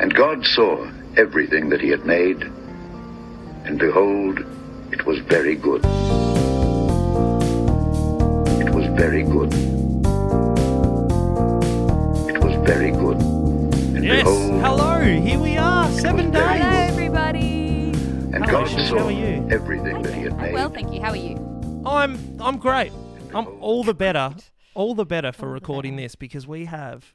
And God saw everything that he had made, and behold, it was very good. It was very good. It was very good. And Yes. behold, Hello. Here we are. Seven days. Hello, everybody. and Hello, God Shish, saw how are you? everything that he had I'm made. well, thank you. How are you? I'm I'm great. I'm all the better. All the better for recording this because we have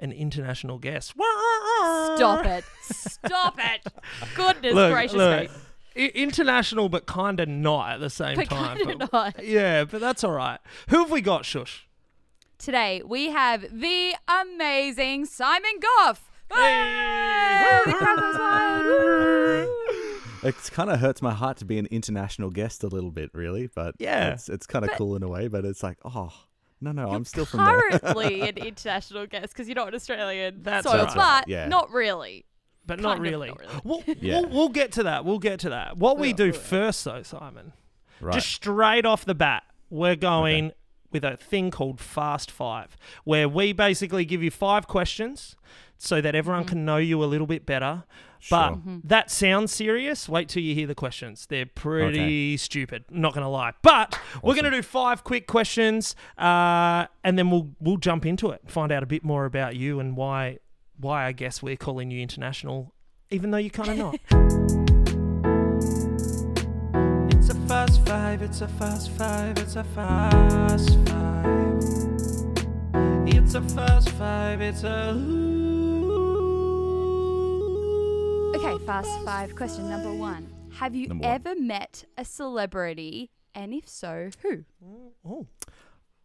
an international guest. Stop it. Stop it. Goodness Look, gracious look. me. I- international, but kind of not at the same But time. kinda but- not. Yeah, but that's all right. Who have we got, Shush? Today we have the amazing Simon Goff. Hey! The crowd goes wild. Woo! It kind of hurts my heart to be an international guest a little bit, really. But Yeah. it's it's kind of cool in a way. But it's like, oh no, no, I'm You're still from there. currently an international guest because you're not an Australian That's soil, right. but Yeah. not really. But not Kind of, really. not really. We'll, Yeah. we'll, we'll get to that. We'll get to that. What we do first, though, Simon, Right. just straight off the bat, we're going with a thing called Fast Five, where we basically give you five questions so that everyone mm-hmm. can know you a little bit better. But Sure. Mm-hmm. that sounds serious. Wait till you hear the questions. They're pretty stupid. Not gonna lie. But we're gonna do five quick questions, uh, and then we'll we'll jump into it, find out a bit more about you and why why I guess we're calling you international, even though you're kind of not. It's a fast five, it's a fast five, it's a fast five. It's a fast five, it's a. Okay, fast five. Question number one. Have you Number one. ever met a celebrity? And if so, who? Oh,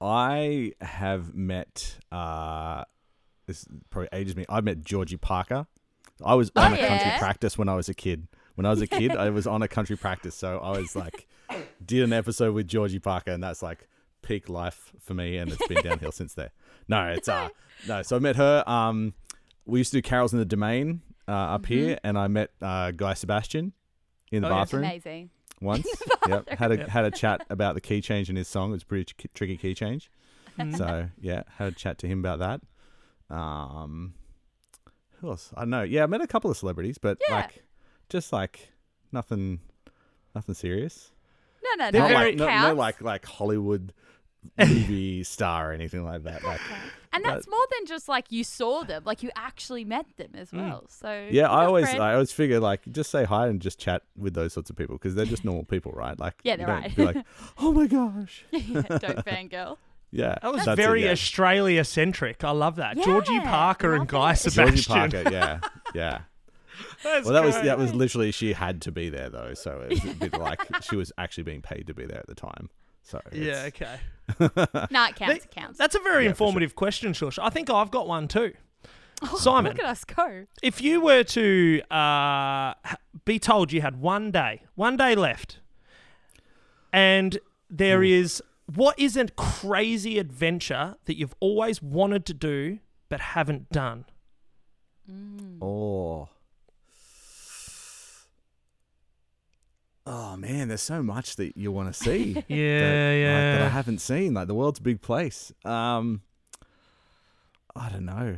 I have met. Uh, this probably ages me. I met Georgie Parker. I was on a country yeah? practice when I was a kid. When I was a kid, I was on a country practice, so I was like, did an episode with Georgie Parker, and that's like peak life for me, and it's been downhill since there. No, it's uh, no. So I met her. Um, we used to do carols in the domain uh, up here, and I met uh, Guy Sebastian in the Oh, yes. bathroom Amazing. once. yep, had a Yep. had a chat about the key change in his song. It was pretty tr- tricky key change. So yeah, had a chat to him about that. Um, who else? I don't know. Yeah, I met a couple of celebrities, but Yeah. like, just like nothing, nothing serious. No, no, They're no. Not very- like, no, no, like like Hollywood movie star or anything like that. Like, And But- that's more than just like you saw them, like you actually met them as well. So Mm. yeah, I always friends. I always figure like just say hi and just chat with those sorts of people because they're just normal people, right? Like, Yeah, they're don't right. Be like, oh my gosh, don't fangirl. yeah. that was that's it, very yeah. Australia centric. I love that. Georgie Yeah, Parker and Guy it. Sebastian. Georgie Parker, yeah, yeah. That's Well, that was that was literally she had to be there though, so it was a bit like she was actually being paid to be there at the time. So Yeah, okay. Nah, it counts. They- It counts. That's a very Yeah, for sure. informative question, Shush. I think I've got one too. Oh, Simon. Look at us go. If you were to uh, be told you had one day, one day left, and there is what is a crazy adventure that you've always wanted to do but haven't done? Oh. Oh man, there's so much that you want to see. that, Yeah, like, that I haven't seen. Like the world's a big place. Um, I don't know.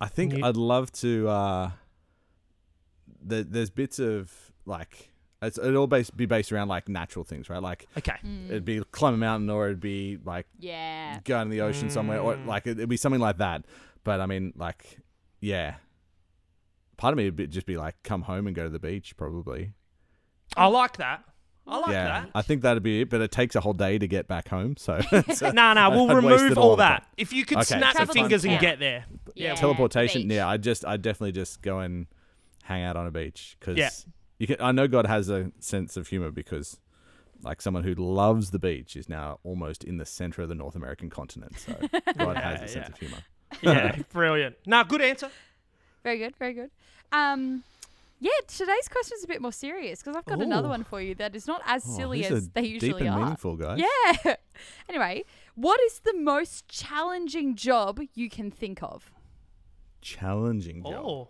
I think You- I'd love to. Uh, the, there's bits of like it's, it'd all base, be based around like natural things, right? Like Okay. it'd be climb a mountain, or it'd be like Yeah. going in the ocean somewhere, or Mm. like it'd be something like that. But I mean, like, yeah. Part of me would be, just be like, come home and go to the beach, probably. I like that. I like yeah, that. I think that'd be it. But it takes a whole day to get back home, so it's, uh, No, no, we'll I'd remove all lot that. If you could Okay. snap your fingers and get there. Yeah. teleportation. beach. Yeah, I just, I definitely just go and hang out on a beach because Yeah. you can. I know God has a sense of humor because. Like someone who loves the beach is now almost in the center of the North American continent. So God has a sense yeah. of humor. Yeah, brilliant. No, good answer. Very good. Very good. Um, yeah, today's question is a bit more serious because I've got another one for you that is not as Oh, silly these as are they deep usually and are. meaningful, guys. Yeah. anyway, what is the most challenging job you can think of? Challenging job. Oh.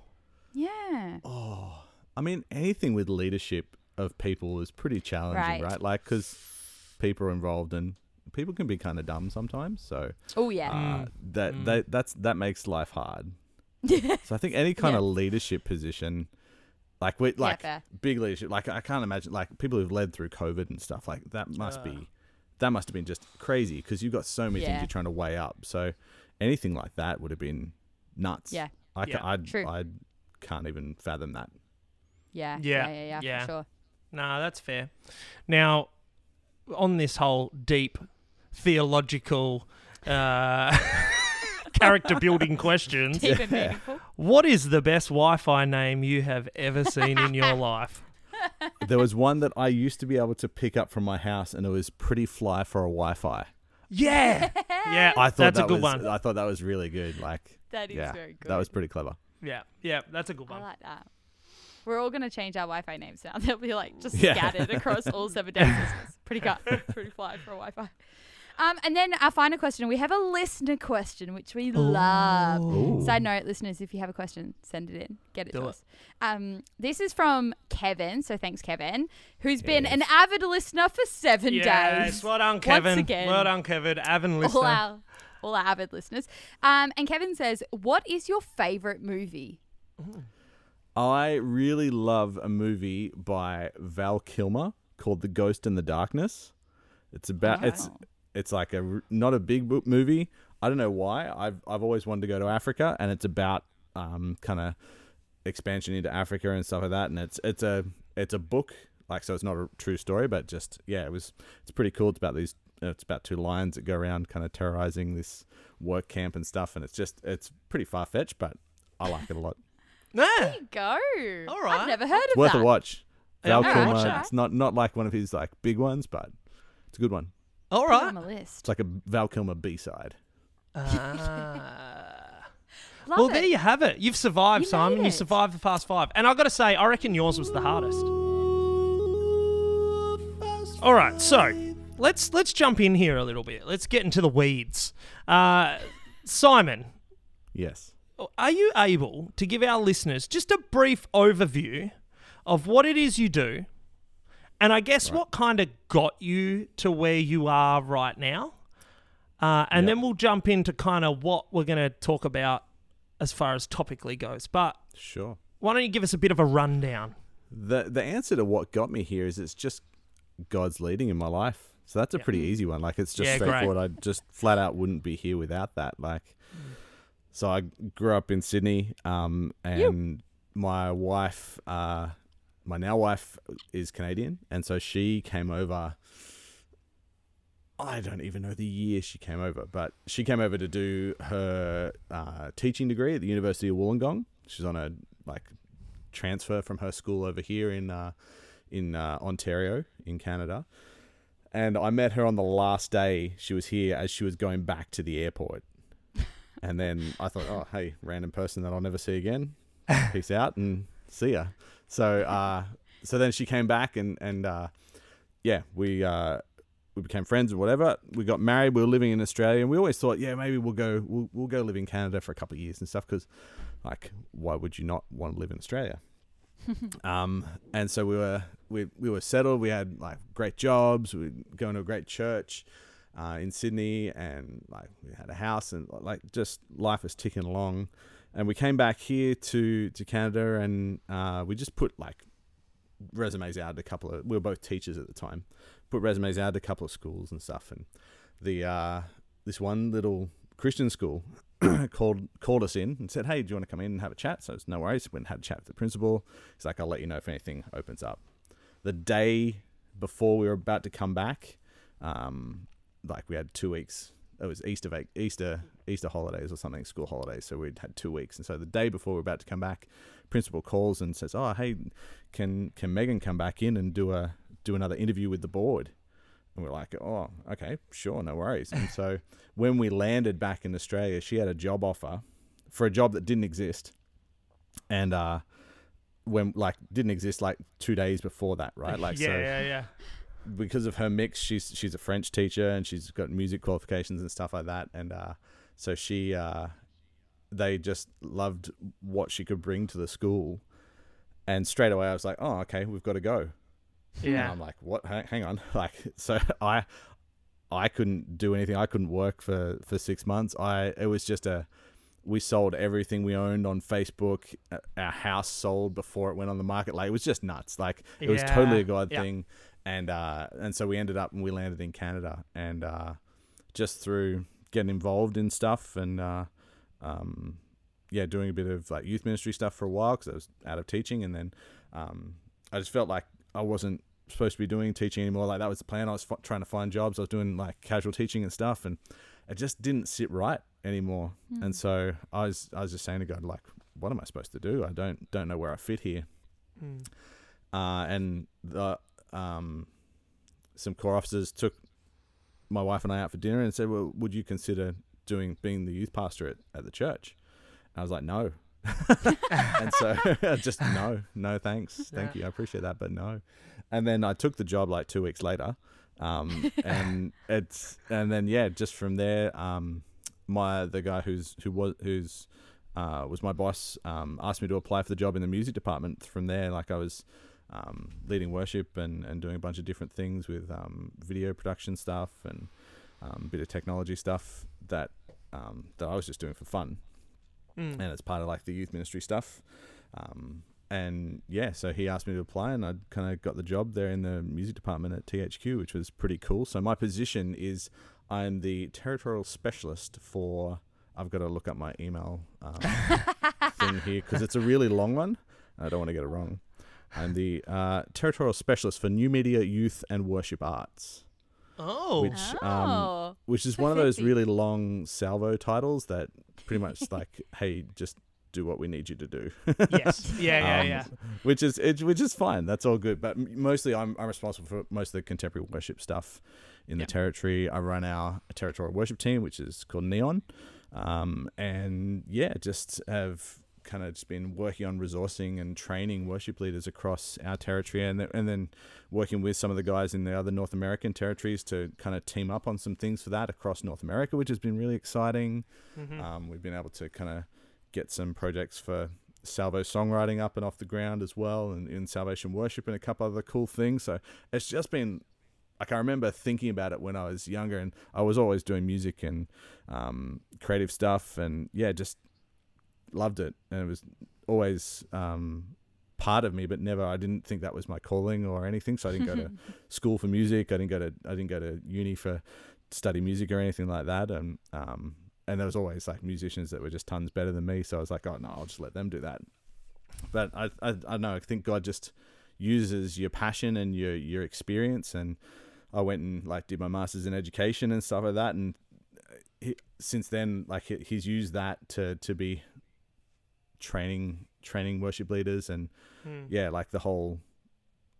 Yeah. Oh, I mean, anything with leadership of people is pretty challenging, Right. right? Like, because people are involved and people can be kind of dumb sometimes. So Oh yeah. uh, that that that's that makes life hard. so I think any kind Yeah. of leadership position, like we like fair. big leadership, like I can't imagine like people who've led through COVID and stuff like that must be that must have been just crazy because you've got so many Yeah. things you're trying to weigh up. So anything like that would have been nuts. Yeah. I ca- Yeah. I True. I can't even fathom that. yeah. Yeah, Yeah. Yeah. Yeah. yeah. For sure. Nah, that's fair. Now, on this whole deep theological uh, character building questions, Deep and meaningful. what is the best Wi-Fi name you have ever seen in your life? there was one that I used to be able to pick up from my house, and it was pretty fly for a Wi-Fi. Yeah, yeah, I thought that's that a good was, one. I thought that was really good. Like That is yeah, very good. that was pretty clever. Yeah, yeah, that's a good one. I one. like that. We're all gonna change our Wi-Fi names now. They'll be like just Yeah. scattered across all seven days. pretty cut, pretty fly for a Wi-Fi. Um, and then our final question. We have a listener question, which we love. Ooh. Side note, listeners, if you have a question, send it in. Get it Do to it. us. Um, this is from Kevin. So thanks, Kevin, who's been an avid listener for seven Yes, days. well done, Kevin. again. Well done, Kevin. Avon listener. all our all our avid listeners. Um, and Kevin says, "What is your favorite movie?" I really love a movie by Val Kilmer called The Ghost in the Darkness. It's about Wow. it's like a r- not a big book movie. I don't know why. I've I've always wanted to go to Africa, and it's about um kind of expansion into Africa and stuff like that. And it's it's a it's a book like so it's not a true story, but just yeah, it was it's pretty cool. It's about these it's about two lions that go around kind of terrorizing this work camp and stuff, and it's just it's pretty far fetched, but I like it a lot. Yeah. There you go. All right. I've never heard It's of worth that. a watch. Yeah, Val I'll watch Kilmer. that. It's not not like one of his like big ones, but it's a good one. All Put it right. on my list. It's like a Val Kilmer B side. Ah. Love well, it. there you have it. You've survived, You Simon. made You it. survived the fast five. And I've got to say, I reckon yours was the hardest. All right, so let's let's jump in here a little bit. Let's get into the weeds. Uh, Simon, Yes. are you able to give our listeners just a brief overview of what it is you do, and I guess what kind of got you to where you are right now? Uh, and Yep. then we'll jump into kind of what we're going to talk about as far as topically goes. But Sure. why don't you give us a bit of a rundown? The the answer to what got me here is it's just God's leading in my life. So that's a pretty easy one. Like it's just Yeah, great. straightforward. I just flat out wouldn't be here without that. Like so I grew up in Sydney, um, and my wife, uh, my now wife is Canadian, and so she came over I don't even know the year she came over, but she came over to do her uh, teaching degree at the University of Wollongong. She's on a like transfer from her school over here in uh, in uh, Ontario in Canada. And I met her on the last day she was here as she was going back to the airport. And then I thought, oh, hey, random person that I'll never see again. Peace out and see ya. So, uh, so then she came back and and uh, yeah, we uh, we became friends or whatever. We got married. We were living in Australia, and we always thought, yeah, maybe we'll go we'll, we'll go live in Canada for a couple of years and stuff. Because, like, why would you not want to live in Australia? um, and so we were we we were settled. We had like great jobs. We were going to a great church uh, in Sydney, and like we had a house, and like just life was ticking along. And we came back here to to Canada, and uh, we just put like resumes out a couple of. We were both teachers at the time. Put resumes out a couple of schools and stuff, and the uh, this one little Christian school called called us in and said, "Hey, do you want to come in and have a chat?" So it's no worries. Went and had a chat with the principal. He's like, "I'll let you know if anything opens up." The day before we were about to come back, um, like we had two weeks. It was Easter Easter Easter holidays or something, school holidays. So we'd had two weeks, and so the day before we were about to come back, principal calls and says, "Oh, hey, can can Megan come back in and do a do another interview with the board?" And we're like, "Oh, okay, sure, no worries." And so when we landed back in Australia, she had a job offer for a job that didn't exist, and uh, when like didn't exist like two days before that, right? Like yeah, so yeah, yeah. because of her mix, she's she's a French teacher and she's got music qualifications and stuff like that. And uh, so she, uh, they just loved what she could bring to the school. And straight away, I was like, "Oh, okay, we've got to go." And Yeah. I'm like, "What? Hang, on!" Like, so I, I couldn't do anything. I couldn't work for for six months. I it was just a we sold everything we owned on Facebook. Uh, Our house sold before it went on the market. Like it was just nuts. Like it was totally a god Yeah. thing. And uh, and so we ended up and we landed in Canada and uh, just through getting involved in stuff and uh, um, yeah, doing a bit of like youth ministry stuff for a while because I was out of teaching, and then um, I just felt like I wasn't supposed to be doing teaching anymore. Like that was the plan. I was f- trying to find jobs. I was doing like casual teaching and stuff, and it just didn't sit right anymore. And so I was I was just saying to God, like, what am I supposed to do? I don't don't know where I fit here. Mm. Uh, and the um, some corps officers took my wife and I out for dinner and said, "Well, would you consider doing being the youth pastor at, at the church?" And I was like, "No." and so just no, no thanks, thank Yeah. you, I appreciate that, but no. And then I took the job like two weeks later, um, and it's and then yeah, just from there, um, my the guy who's who was who's uh, was my boss um, asked me to apply for the job in the music department. From there, like I was um, leading worship and, and doing a bunch of different things with um, video production stuff and um, a bit of technology stuff that um, that I was just doing for fun Mm. and it's part of like the youth ministry stuff. Um, and yeah, so he asked me to apply, and I kind of got the job there in the music department at THQ, which was pretty cool. So my position is I'm the territorial specialist for. I've got to look up my email um, thing here because it's a really long one. I don't want to get it wrong. I'm the uh, territorial specialist for new media, youth, and worship arts Oh. which um, Oh. which is So one of those really long salvo titles that pretty much like, hey, just do what we need you to do. yes. Yeah, yeah, Um, yeah. which is it, which is fine. That's all good. But mostly, I'm I'm responsible for most of the contemporary worship stuff in Yep. the territory. I run our territorial worship team, which is called Neon, um, and yeah, just have kind of just been working on resourcing and training worship leaders across our territory, and th- and then working with some of the guys in the other North American territories to kind of team up on some things for that across North America, which has been really exciting. Mhm. Um, we've been able to kind of get some projects for Salvo songwriting up and off the ground as well, and in Salvation Worship and a couple other cool things. So it's just been like I remember thinking about it when I was younger, and I was always doing music and um, creative stuff, and yeah, just loved it, and it was always um, part of me, but never. I didn't think that was my calling or anything, so I didn't go to school for music. I didn't go to I didn't go to uni for study music or anything like that, and um, and there was always like musicians that were just tons better than me. So I was like, oh no, I'll just let them do that. But I I, I don't know. I think God just uses your passion and your your experience, and I went and like did my masters in education and stuff like that, and he, since then, like he, he's used that to to be training training worship leaders and Mm. yeah, like the whole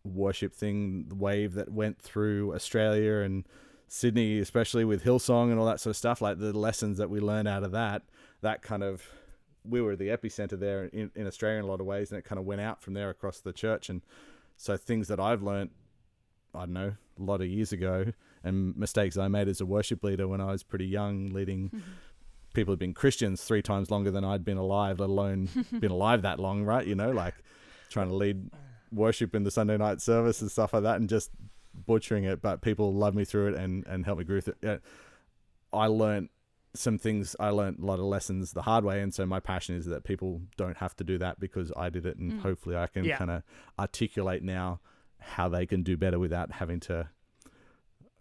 worship thing, the wave that went through Australia and Sydney, especially with Hillsong and all that sort of stuff, like the lessons that we learned out of that, that kind of, we were the epicenter there in, in Australia in a lot of ways, and it kind of went out from there across the church. And so things that I've learned, I don't know, a lot of years ago, and mistakes I made as a worship leader when I was pretty young, leading people who'd been Christians three times longer than I'd been alive, let alone been alive that long, right? You know, like trying to lead worship in the Sunday night service and stuff like that, and just butchering it. But people love me through it and and help me grow through it. I learned some things. I learned a lot of lessons the hard way, and so my passion is that people don't have to do that because I did it, and Mm. hopefully I can Yeah. kind of articulate now how they can do better without having to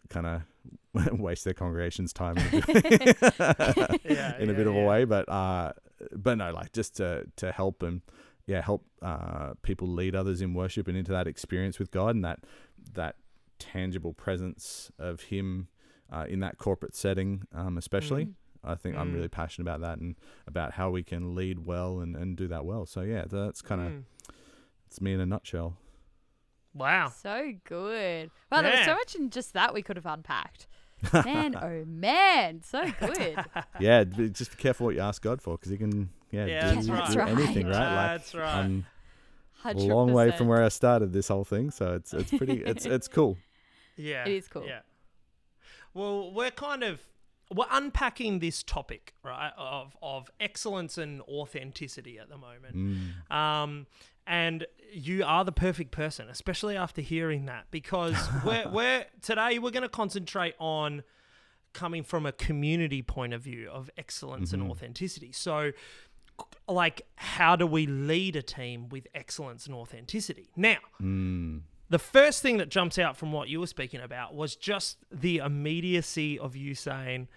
kind of waste their congregation's time in a bit, Yeah, in a yeah, bit of a way. But uh, but no, like just to to help and yeah, help uh, people lead others in worship and into that experience with God and that that tangible presence of Him uh, in that corporate setting, um, especially. Mm. I think I'm Mm. really passionate about that and about how we can lead well and, and do that well. So yeah, that's kind of Mm. it's me in a nutshell. Wow. So good. Wow, there was so much in just that we could have unpacked. Man, oh man, so good. yeah, b- just be careful what you ask God for because He can yeah, Yeah, do, that's do right. anything, right? Like That's right. I'm a long way from where I started this whole thing, so it's it's pretty it's it's cool. Yeah. It is cool. Yeah. Well, we're kind of we're unpacking this topic, right, of of excellence and authenticity at the moment. Mm. Um, and you are the perfect person, especially after hearing that, because we're, we're today we're going to concentrate on coming from a community point of view of excellence and mm-hmm. authenticity. So, like, how do we lead a team with excellence and authenticity? Now, mm. the first thing that jumps out from what you were speaking about was just the immediacy of you saying,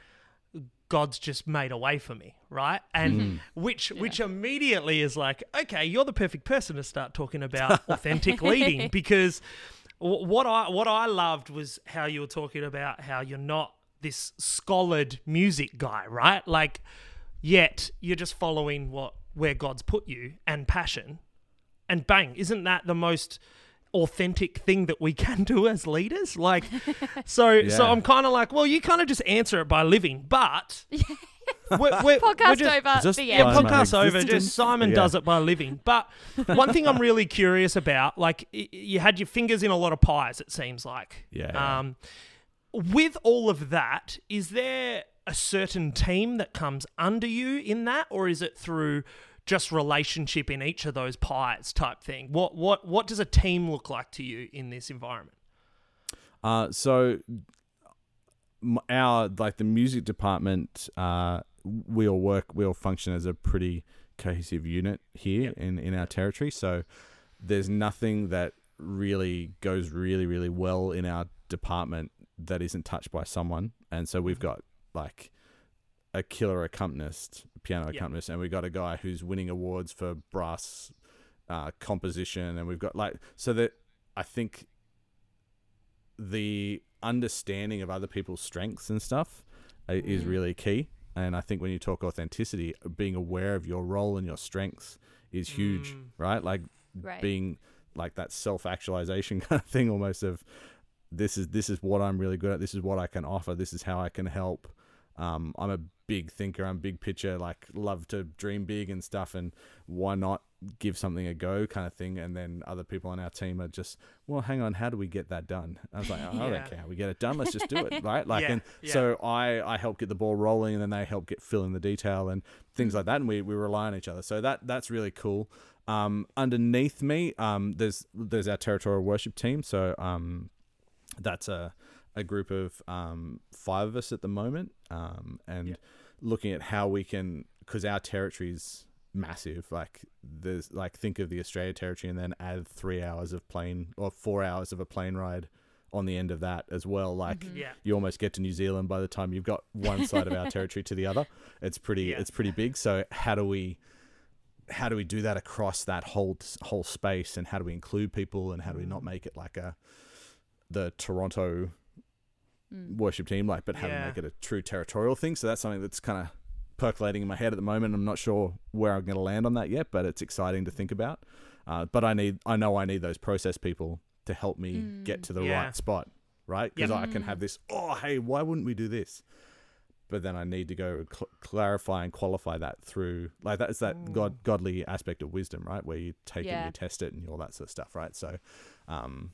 God's just made a way for me, right? And mm-hmm. which which immediately is like, okay, you're the perfect person to start talking about authentic leading because wh- what I what I loved was how you were talking about how you're not this scholared music guy, right? Like yet you're just following what where God's put you and passion. And bang, isn't that the most authentic thing that we can do as leaders? Like so so I'm kind of like, well, you kind of just answer it by living, but we're, we're, we're Podcast just, over. just the yeah, end. by podcast over. Just Simon Yeah. does it by living. But one thing I'm really curious about, like you had your fingers in a lot of pies. It seems like. Yeah. Um, with all of that, is there a certain team that comes under you in that, or is it through just relationship in each of those pies type thing? What what what does a team look like to you in this environment? Uh, so our like the music department, uh, we all work, we all function as a pretty cohesive unit here Yep. in in our territory. So there's nothing that really goes really really well in our department that isn't touched by someone, and so we've got like a killer accompanist, piano Yep. accompanist, and we've got a guy who's winning awards for brass uh, composition, and we've got like so that I think the understanding of other people's strengths and stuff i- is really key. And I think when you talk authenticity, being aware of your role and your strengths is huge, Mm. right? Like Right. being like that self actualization kind of thing almost of this is this is what I'm really good at, this is what I can offer, this is how I can help. Um, I'm a big thinker, I'm big picture, like love to dream big and stuff and why not give something a go kind of thing and then other people on our team are just well hang on how do we get that done? I was like oh, i don't care we get it done let's just do it right? Like Yeah, and yeah. so i i help get the ball rolling and then they help get fill in the detail and things like that and we, we rely on each other. So that that's really cool. Um underneath me um there's there's our territorial worship team so um that's a a group of um, five of us at the moment, um, and Yeah. looking at how we can, because our territory's massive. Like there's like think of the Australia territory, and then add three hours of plane or four hours of a plane ride on the end of that as well. Like Yeah. you almost get to New Zealand by the time you've got one side of our territory to the other. It's pretty Yeah. it's pretty big. So how do we how do we do that across that whole whole space and how do we include people and how do we not make it like a the Toronto Mm. worship team like but how Yeah. we make it a true territorial thing so that's something that's kind of percolating in my head at the moment I'm not sure where I'm going to land on that yet but it's exciting to think about uh, but I need I know I need those process people to help me get Mm. to the Yeah. right spot right because Yep. I can have this oh hey why wouldn't we do this but then I need to go cl- clarify and qualify that through like that's that god godly aspect of wisdom, right? Where you take it, you test it, and all that sort of stuff, right? So, um,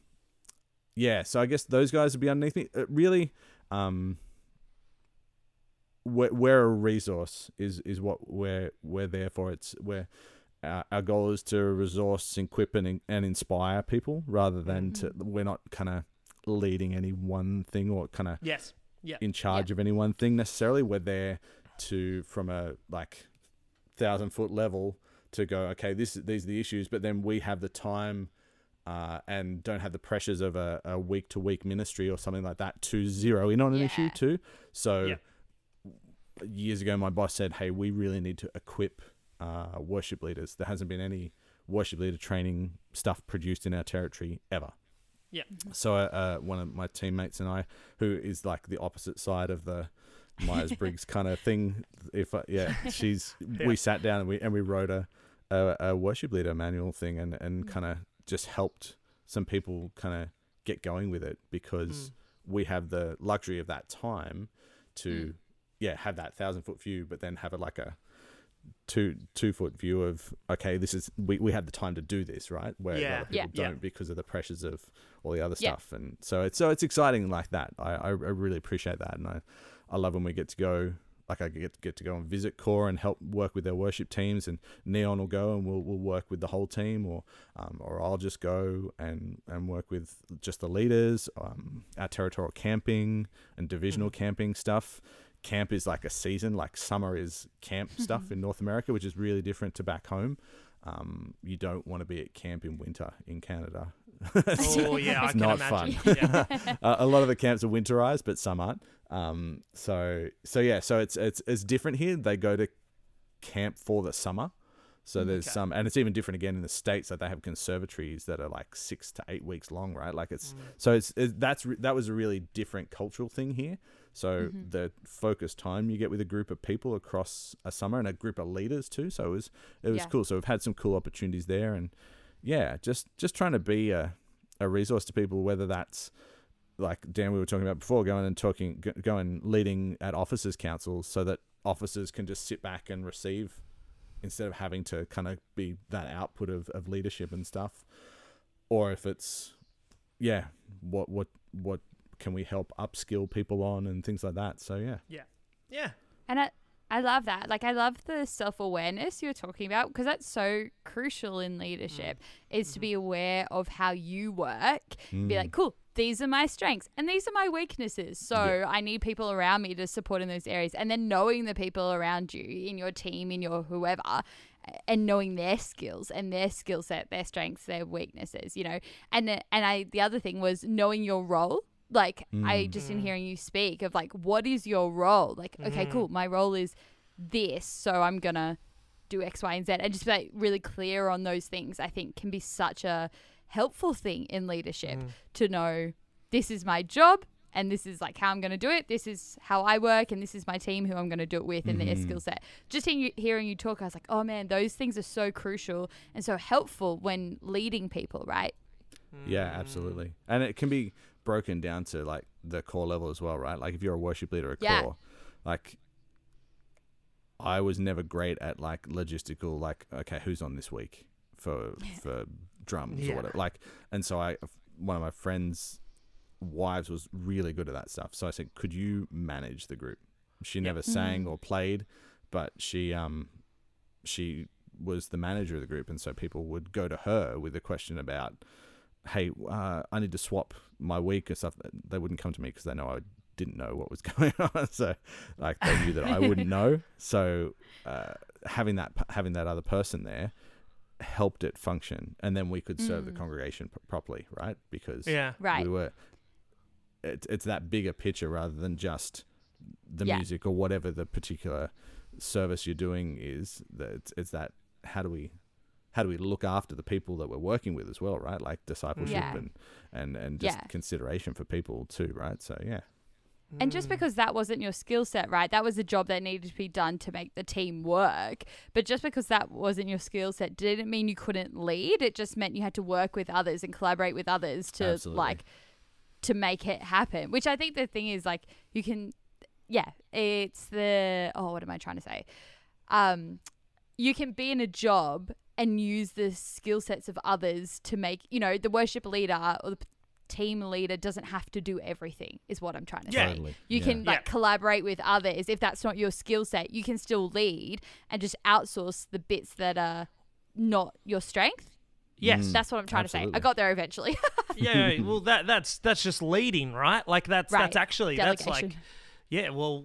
yeah. So I guess those guys would be underneath me. It really, um, we're, we're a resource is is what we're we're there for. It's where our, our goal is to resource, equip, and and inspire people rather than to. We're not kind of leading any one thing or kind of Yes. Yeah. in charge of any one thing necessarily. We're there to from a like thousand foot level to go. Okay, this these are the issues, but then we have the time. Uh, and don't have the pressures of a, a week to week ministry or something like that to zero in on an issue too. So Yeah. years ago, my boss said, "Hey, we really need to equip uh, worship leaders. There hasn't been any worship leader training stuff produced in our territory ever." Yeah. So uh, uh, one of my teammates and I, who is like the opposite side of the Myers Briggs kind of thing, if I, yeah, she's Yeah. we sat down and we and we wrote a a, a worship leader manual thing and and kind of just helped some people kind of get going with it because Mm. we have the luxury of that time to Mm. yeah have that thousand foot view, but then have it like a two two foot view of okay this is we, we have the time to do this right where a Yeah. lot of people Yeah. Yeah. don't because of the pressures of all the other Yeah. stuff and so it's so it's exciting like that I, I I really appreciate that and I I love when we get to go like I get get to go and visit corps and help work with their worship teams, and Neon will go and we'll we'll work with the whole team, or um, or I'll just go and and work with just the leaders, um, our territorial camping and divisional camping stuff. Camp is like a season, like summer is camp stuff in North America, which is really different to back home. Um, you don't want to be at camp in winter in Canada. Oh yeah, I It's not imagine. fun. Yeah. uh, a lot of the camps are winterized, but some aren't. Um, so so yeah, so it's it's it's different here. They go to camp for the summer. So there's Okay. some, and it's even different again in the states. That they have conservatories that are like six to eight weeks long, right? Like it's so it's, it's that's that was a really different cultural thing here. So the focused time you get with a group of people across a summer and a group of leaders too. So it was it was Yeah. cool. So we've had some cool opportunities there, and yeah, just just trying to be a a resource to people, whether that's like Dan we were talking about before, going and talking, going leading at officers' councils, so that officers can just sit back and receive instead of having to kind of be that output of, of leadership and stuff. Or if it's, yeah, what what what can we help upskill people on and things like that. So yeah, yeah. Yeah and I, I love that. Like, I love the self awareness you're talking about because that's so crucial in leadership mm. is to be mm-hmm. aware of how you work. Be like, mm. cool, these are my strengths and these are my weaknesses. So Yeah. I need people around me to support in those areas. And then knowing the people around you in your team, in your whoever, and knowing their skills and their skill set, their strengths, their weaknesses, you know. And uh, and I the other thing was knowing your role. Like I mm. just in mm. hearing you speak of like what is your role? Like okay, mm-hmm. cool. My role is this, so I'm gonna do X, Y, and Z, and just be like really clear on those things. I think can be such a helpful thing in leadership mm. to know this is my job and this is like how I'm going to do it. This is how I work, and this is my team who I'm going to do it with, and their mm-hmm. skill set. Just hearing you, hearing you talk, I was like, oh man, those things are so crucial and so helpful when leading people, right? yeah, absolutely. And it can be broken down to like the core level as well, right? Like if you're a worship leader at Yeah. corps, like I was never great at like logistical, like okay, who's on this week for for drums Yeah. or whatever. Like, and so I, one of my friends' wives was really good at that stuff. So I said, could you manage the group? She never sang or played, but she um she was the manager of the group, and so people would go to her with a question about, hey, uh, I need to swap my week or stuff. They wouldn't come to me because they know I didn't know what was going on. So like they knew that I wouldn't know. So uh, having that having that other person there helped it function, and then we could serve the congregation p- properly, right? Because Yeah. Right. we were. It's it's that bigger picture rather than just the Yeah. music or whatever the particular service you're doing is. That it's, it's that how do we how do we look after the people that we're working with as well, right? Like discipleship Yeah. and and and just Yeah. consideration for people too, right? So yeah, And just because that wasn't your skill set, right? That was a job that needed to be done to make the team work. But just because that wasn't your skill set didn't mean you couldn't lead. It just meant you had to work with others and collaborate with others to Absolutely. like to make it happen. Which I think the thing is like you can yeah, it's the oh what am I trying to say? Um you can be in a job and use the skill sets of others to make, you know, the worship leader or the team leader doesn't have to do everything is what I'm trying to Yeah. say. Totally. You Yeah. can like Yeah. collaborate with others. If that's not your skill set, you can still lead and just outsource the bits that are not your strength. Yes. Mm. That's what I'm trying to say. I got there eventually. yeah. Well, that that's that's just leading, right? Like that's that's Right. actually that's like Delegation. yeah. Well,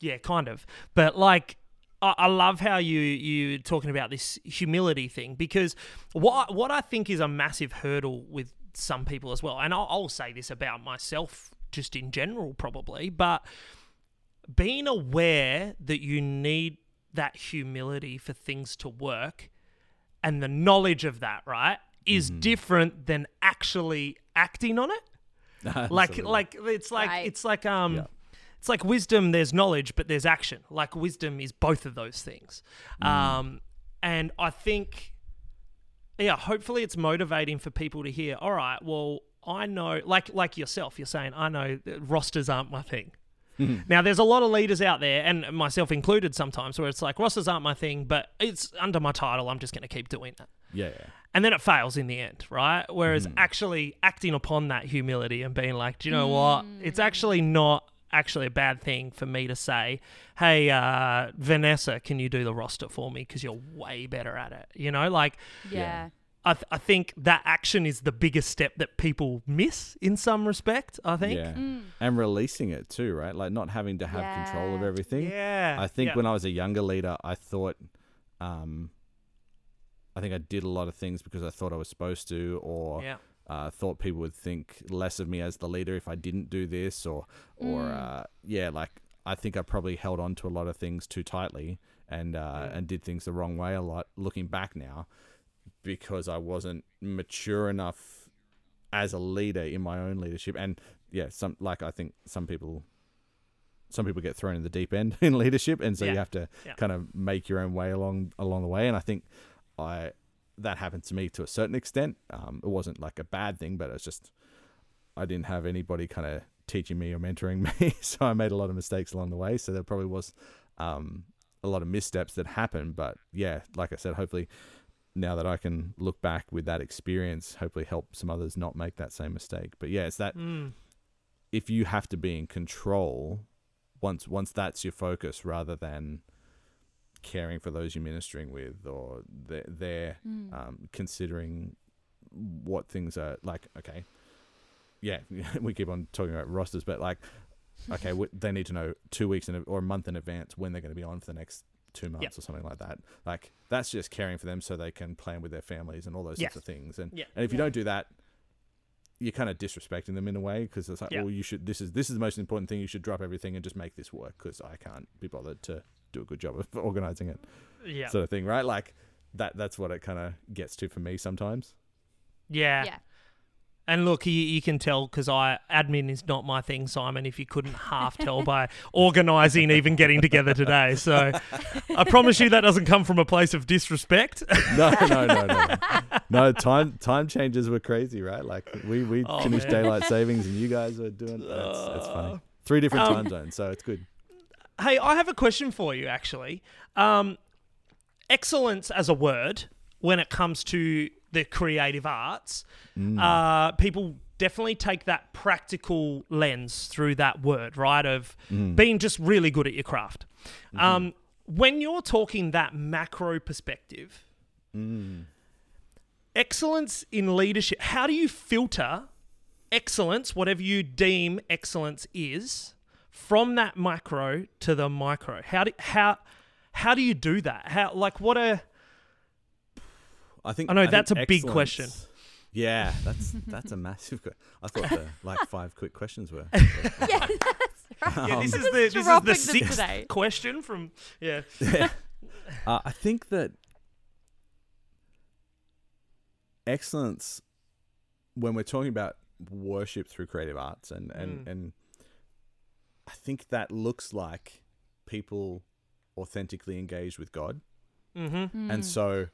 yeah, kind of. But like. I I love how you you talking about this humility thing because what what I think is a massive hurdle with some people as well, and I'll, I'll say this about myself just in general probably, but being aware that you need that humility for things to work and the knowledge of that, right, is different than actually acting on it. Like like it's like Right. it's like um Yeah. It's like wisdom there's knowledge but there's action. Like wisdom is both of those things. Um and I think yeah, hopefully it's motivating for people to hear, all right, well, I know like like yourself, you're saying, I know that rosters aren't my thing. Now, there's a lot of leaders out there, and myself included sometimes, where it's like, rosters aren't my thing, but it's under my title. I'm just going to keep doing it. yeah, yeah. And then it fails in the end, right? Whereas Mm. actually acting upon that humility and being like, do you know what? It's actually not actually a bad thing for me to say, "Hey, uh, Vanessa, can you do the roster for me? Because you're way better at it." You know, like Yeah. I, th- I think that action is the biggest step that people miss in some respect. I think. Yeah. Mm. And releasing it too, right? Like not having to have control of everything. Yeah. I think yeah. when I was a younger leader, I thought, um, I think I did a lot of things because I thought I was supposed to, or yeah. Uh, thought people would think less of me as the leader if I didn't do this, or, or Mm. uh, yeah, like I think I probably held on to a lot of things too tightly and uh, and did things the wrong way a lot. Looking back now, because I wasn't mature enough as a leader in my own leadership, and yeah, some like I think some people. Some people get thrown in the deep end in leadership, and so Yeah. you have to Yeah. kind of make your own way along along the way. And I think I that happened to me to a certain extent. Um, it wasn't like a bad thing, but it's just I didn't have anybody kind of teaching me or mentoring me, so I made a lot of mistakes along the way. So there probably was um, a lot of missteps that happened. But yeah, like I said, hopefully now that I can look back with that experience, hopefully help some others not make that same mistake. But yeah, it's that Mm. if you have to be in control once once that's your focus rather than caring for those you're ministering with or they're, they're Mm. um, considering what things are like okay yeah we keep on talking about rosters but like okay w- they need to know two weeks in a, or a month in advance when they're going to be on for the next two months or something like that like that's just caring for them so they can plan with their families and all those Yes. sorts of things and Yeah. and if you Yeah. don't do that you're kind of disrespecting them in a way because it's like, Yeah. well, you should. This is this is the most important thing. You should drop everything and just make this work because I can't be bothered to do a good job of organizing it, Yeah. sort of thing, right? Like that. That's what it kind of gets to for me sometimes. yeah. Yeah. And look, you, you can tell because I admin is not my thing, Simon. If you couldn't half tell by organising, even getting together today, so I promise you that doesn't come from a place of disrespect. No, no, no, no, no. no time time changes were crazy, right? Like we we Oh, finished man. daylight savings and you guys were doing. That's it's funny. Three different Um, time zones, so it's good. Hey, I have a question for you, actually. Um, excellence as a word, when it comes to the creative arts, uh, people definitely take that practical lens through that word, right? Of being just really good at your craft. Um, when you're talking that macro perspective, excellence in leadership, how do you filter excellence, whatever you deem excellence is, from that macro to the micro? How do how how do you do that? How like what a I think I know think that's a big question. Yeah, that's that's a massive. que- I thought the like five quick questions were. yeah, that's right. yeah, this Um, is the this is the sixth today. question from yeah. Uh, I think that excellence, when we're talking about worship through creative arts, and and Mm. and I think that looks like people authentically engaged with God, Mm-hmm. and so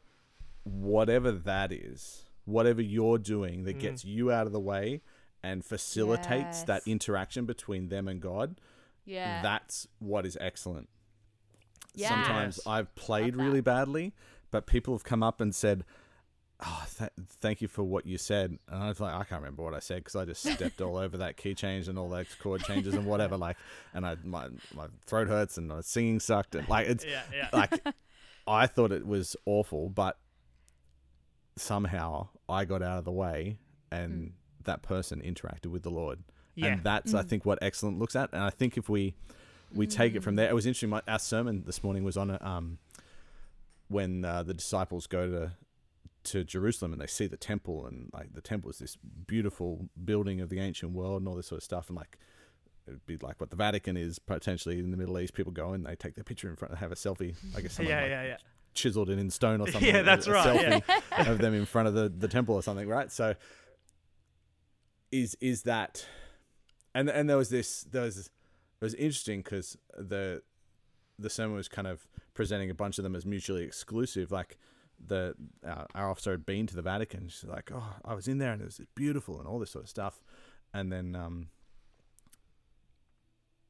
whatever that is, whatever you're doing that Mm. gets you out of the way and facilitates that interaction between them and God, Yeah. that's what is excellent. Yeah. Sometimes I've played really badly, but people have come up and said, "Oh, th- thank you for what you said." And I was like, I can't remember what I said because I just stepped all over that key change and all those chord changes and whatever. Like, and I my my throat hurts and my singing sucked and like it's Yeah, yeah. like I thought it was awful, but somehow I got out of the way and that person interacted with the Lord. Yeah. And that's I think what excellent looks at. And I think if we we take it from there, it was interesting. My, our sermon this morning was on a, um when uh, the disciples go to to Jerusalem and they see the temple and like the temple is this beautiful building of the ancient world and all this sort of stuff and like it'd be like what the Vatican is potentially in the Middle East. People go and they take their picture in front and have a selfie. I guess someone yeah, like yeah, yeah. chiseled it in stone or something. Yeah, that's a right, Selfie of them in front of the, the temple or something, right? So is is that and and there was this there was it was interesting because the the sermon was kind of presenting a bunch of them as mutually exclusive like the uh, our officer had been to the Vatican she's like oh I was in there and it was beautiful and all this sort of stuff and then um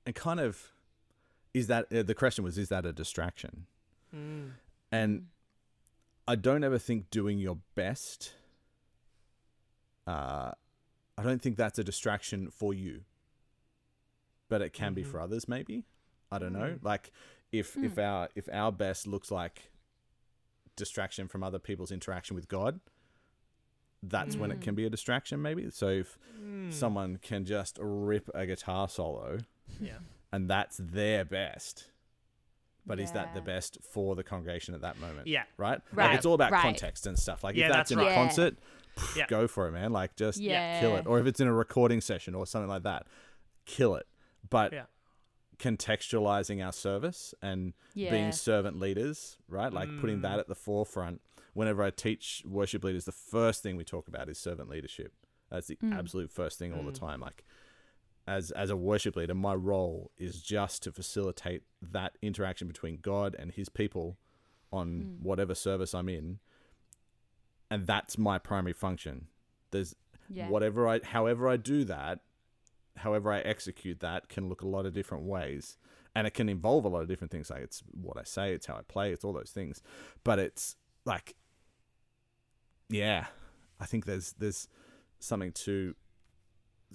and kind of is that uh, the question was is that a distraction Mm. and I don't ever think doing your best. Uh, I don't think that's a distraction for you. but it can be Mm-hmm. for others. Maybe I don't know. Mm. Like if if our if our best looks like distraction from other people's interaction with God, that's when it can be a distraction. Maybe so if Mm. someone can just rip a guitar solo Yeah. and that's their best. But is that the best for the congregation at that moment? Yeah. Right? Right, Like it's all about right. context and stuff. Like Yeah, if that's, that's in right. a concert, pff, Yeah. go for it, man. Like just Yeah. kill it. Or if it's in a recording session or something like that, kill it. But Yeah. Contextualizing our service and Yeah. being servant leaders, right? Like putting Mm. that at the forefront. Whenever I teach worship leaders, the first thing we talk about is servant leadership. That's the Mm. absolute first thing all the Mm. time. Like as as a worship leader, my role is just to facilitate that interaction between God and his people on Mm. whatever service I'm in. And that's my primary function. There's Yeah. whatever I however I do that, however I execute that can look a lot of different ways. And it can involve a lot of different things. Like it's what I say, it's how I play, it's all those things. But it's like yeah. I think there's there's something to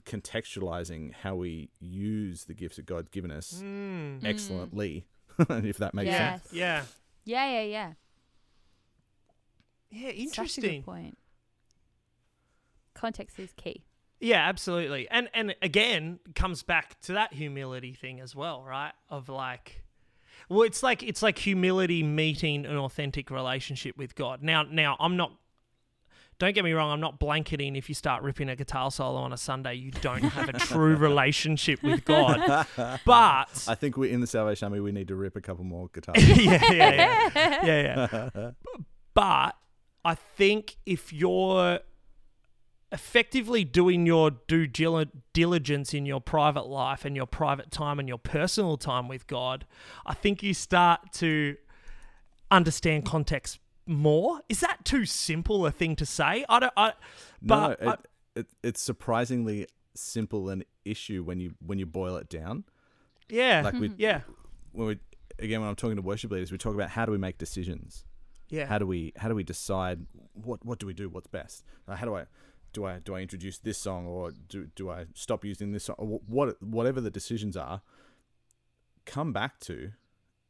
contextualizing how we use the gifts that God's given us Mm. excellently, if that makes Yeah. sense. Yeah. Yeah, yeah, yeah. Yeah. Such a good Interesting. point. Context is key. Yeah, absolutely. And and again, comes back to that humility thing as well, right? Of like well, it's like it's like humility meeting an authentic relationship with God. Now now I'm not don't get me wrong, I'm not blanketing if you start ripping a guitar solo on a Sunday, you don't have a true relationship with God. But I think we in the Salvation Army we need to rip a couple more guitars. yeah, yeah, yeah, yeah, yeah. But I think if you're effectively doing your due diligence in your private life and your private time and your personal time with God, I think you start to understand context more. Is that too simple a thing to say? I don't. I, no, but I- it, it, it's surprisingly simple an issue when you when you boil it down. yeah, Like we mm-hmm. yeah, when we again when I'm talking to worship leaders, we talk about how do we make decisions. yeah. How do we how do we decide what what do we do? What's best? How do I do I do I introduce this song or do do I stop using this song? Or what whatever the decisions are, come back to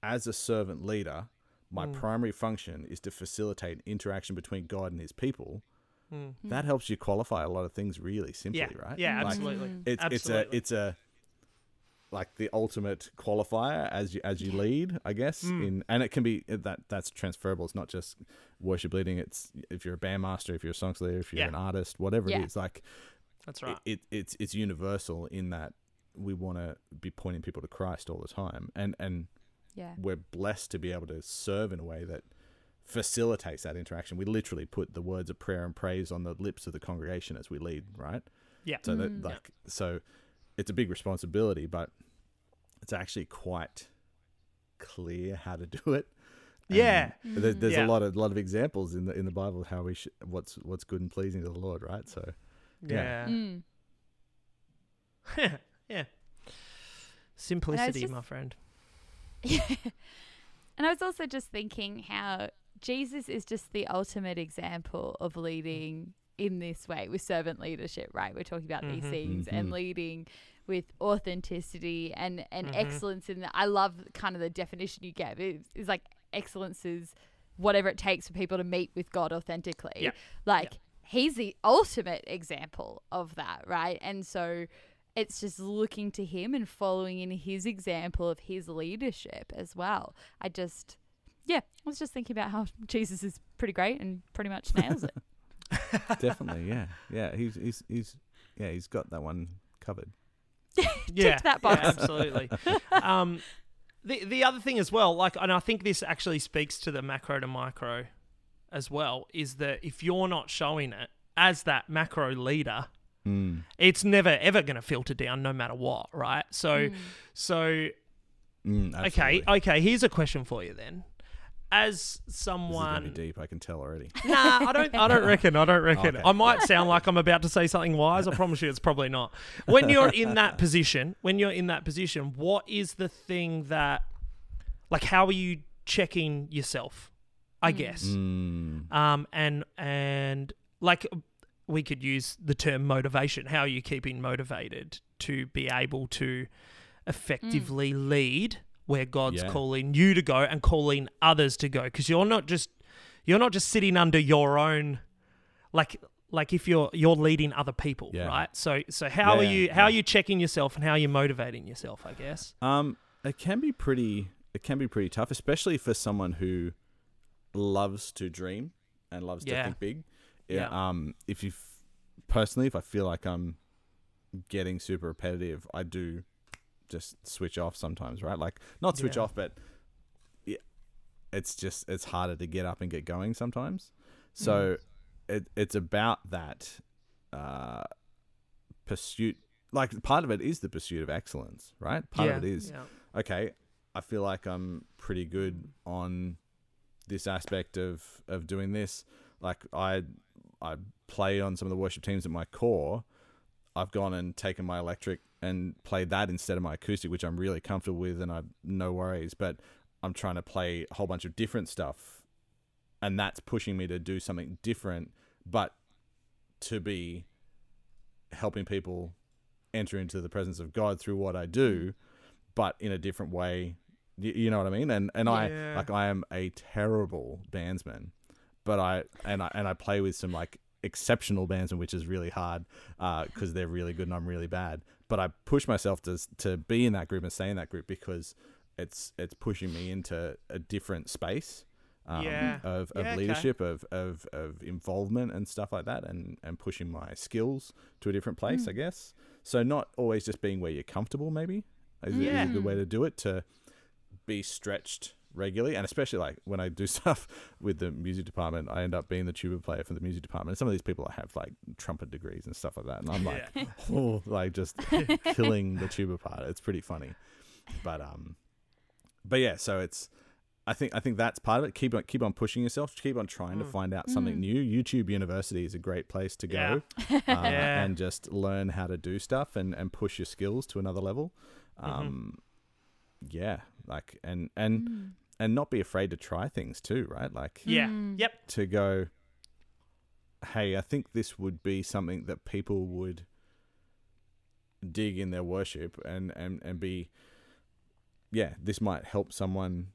as a servant leader. My Mm. primary function is to facilitate interaction between God and His people. Mm. That helps you qualify a lot of things really simply, Yeah, right? yeah, Like, absolutely. Mm. it's Absolutely. it's a it's a like the ultimate qualifier as you as you lead, I guess. Mm. In and it can be that that's transferable. It's not just worship leading. It's if you're a bandmaster, if you're a songs leader, if you're Yeah. an artist, whatever Yeah. it is. Like That's right. it, it it's it's universal in that we want to be pointing people to Christ all the time, and and Yeah. we're blessed to be able to serve in a way that facilitates that interaction. We literally put the words of prayer and praise on the lips of the congregation as we lead, right? Yeah. So that Mm. like so it's a big responsibility, but it's actually quite clear how to do it. And Yeah. there- there's Yeah. a lot of lot of examples in the in the Bible of how we should what's what's good and pleasing to the Lord, right? So yeah. Mm. yeah. Simplicity, just- my friend. Yeah, and I was also just thinking how Jesus is just the ultimate example of leading in this way with servant leadership, right? We're talking about these Mhm. things and Mhm. leading with authenticity and, and Mhm. excellence in the I love kind of the definition you gave. It's, it's like excellence is whatever it takes for people to meet with God authentically. Yeah. Like he's the ultimate example of that, right? And so it's just looking to him and following in his example of his leadership as well. I just, yeah, I was just thinking about how Jesus is pretty great and pretty much nails it. definitely, yeah, yeah. He's he's he's yeah, he's got that one covered. yeah, that yeah, absolutely. um, the the other thing as well, like, and I think this actually speaks to the macro to micro as well, is that if you're not showing it as that macro leader, Mm. it's never ever going to filter down, no matter what, right? So, Mm. so Mm, okay, okay. Here's a question for you then. As This is someone, going to be deep. I can tell already. Nah, I don't. I don't reckon. I don't reckon. Okay. I might sound like I'm about to say something wise. I promise you, it's probably not. When you're in that position, when you're in that position, what is the thing that, like, how are you checking yourself? I Mm. guess. Mm. Um, and and like, we could use the term motivation. How are you keeping motivated to be able to, effectively lead where God's Yeah. calling you to go and calling others to go because you're not just you're not just sitting under your own like like if you're you're leading other people Yeah. right so so how are Yeah, you yeah, how are you checking yourself and how are you motivating yourself i guess Um, it can be pretty. It can be pretty tough, especially for someone who loves to dream and loves to think big. Yeah. Um, if you personally, if I feel like I'm getting super repetitive, I do just switch off sometimes, right? Like not switch Yeah. off, but yeah, it's just it's harder to get up and get going sometimes. So it it's about that uh, pursuit. Like part of it is the pursuit of excellence, right? Part yeah of it is yeah. okay, I feel like I'm pretty good on this aspect of of doing this. Like I I play on some of the worship teams at my corps. I've gone and taken my electric and play that instead of my acoustic, which I'm really comfortable with and I've no worries. But I'm trying to play a whole bunch of different stuff, and that's pushing me to do something different, but to be helping people enter into the presence of God through what I do, but in a different way. You, know what I mean? And and Yeah. I like I am a terrible bandsman, but I and I and I play with some like exceptional bandsmen, which is really hard uh, because they're really good and I'm really bad. But I push myself to to be in that group and stay in that group because it's it's pushing me into a different space. Um, Yeah. of, of Yeah, okay. leadership of, of, of involvement and stuff like that and, and pushing my skills to a different place I guess so not always just being where you're comfortable maybe is, a- is a good way to do it to be stretched regularly and especially like when I do stuff with the music department I end up being the tuba player for the music department and some of these people have like trumpet degrees and stuff like that and I'm like oh, like just killing the tuba part it's pretty funny but um but yeah so it's I think I think that's part of it. Keep on keep on pushing yourself. Keep on trying to find out something new. YouTube University is a great place to go, uh, Yeah. and just learn how to do stuff and, and push your skills to another level. Um, yeah, like and and and not be afraid to try things too, right? Like yeah Mm. yep to go, hey, I think this would be something that people would dig in their worship and, and, and be, yeah, this might help someone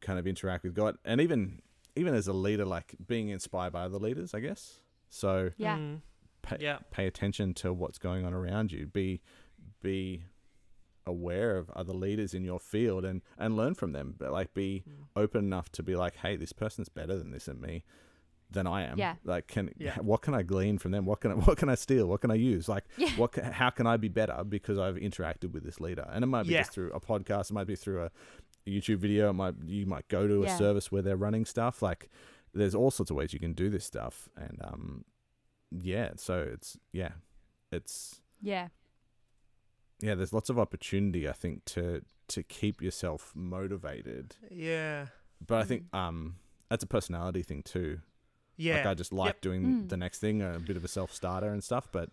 kind of interact with God. And even even as a leader, like being inspired by other leaders, I guess. So Yeah. Mm. pay, Yeah. pay attention to what's going on around you. Be be aware of other leaders in your field and and learn from them. But like be Mm. open enough to be like, hey, this person's better than this and me than I am. Yeah. Like can Yeah. what can I glean from them? What can I, what can I steal? What can I use? Like Yeah. what ca- how can I be better because I've interacted with this leader? And it might be Yeah. just through a podcast, it might be through a YouTube video, it might you might go to a Yeah. service where they're running stuff. Like there's all sorts of ways you can do this stuff and um yeah, so it's yeah. It's Yeah. Yeah, there's lots of opportunity I think to to keep yourself motivated. yeah But I think um that's a personality thing too. yeah Like I just like Yep. doing Mm. the next thing, a bit of a self starter and stuff. But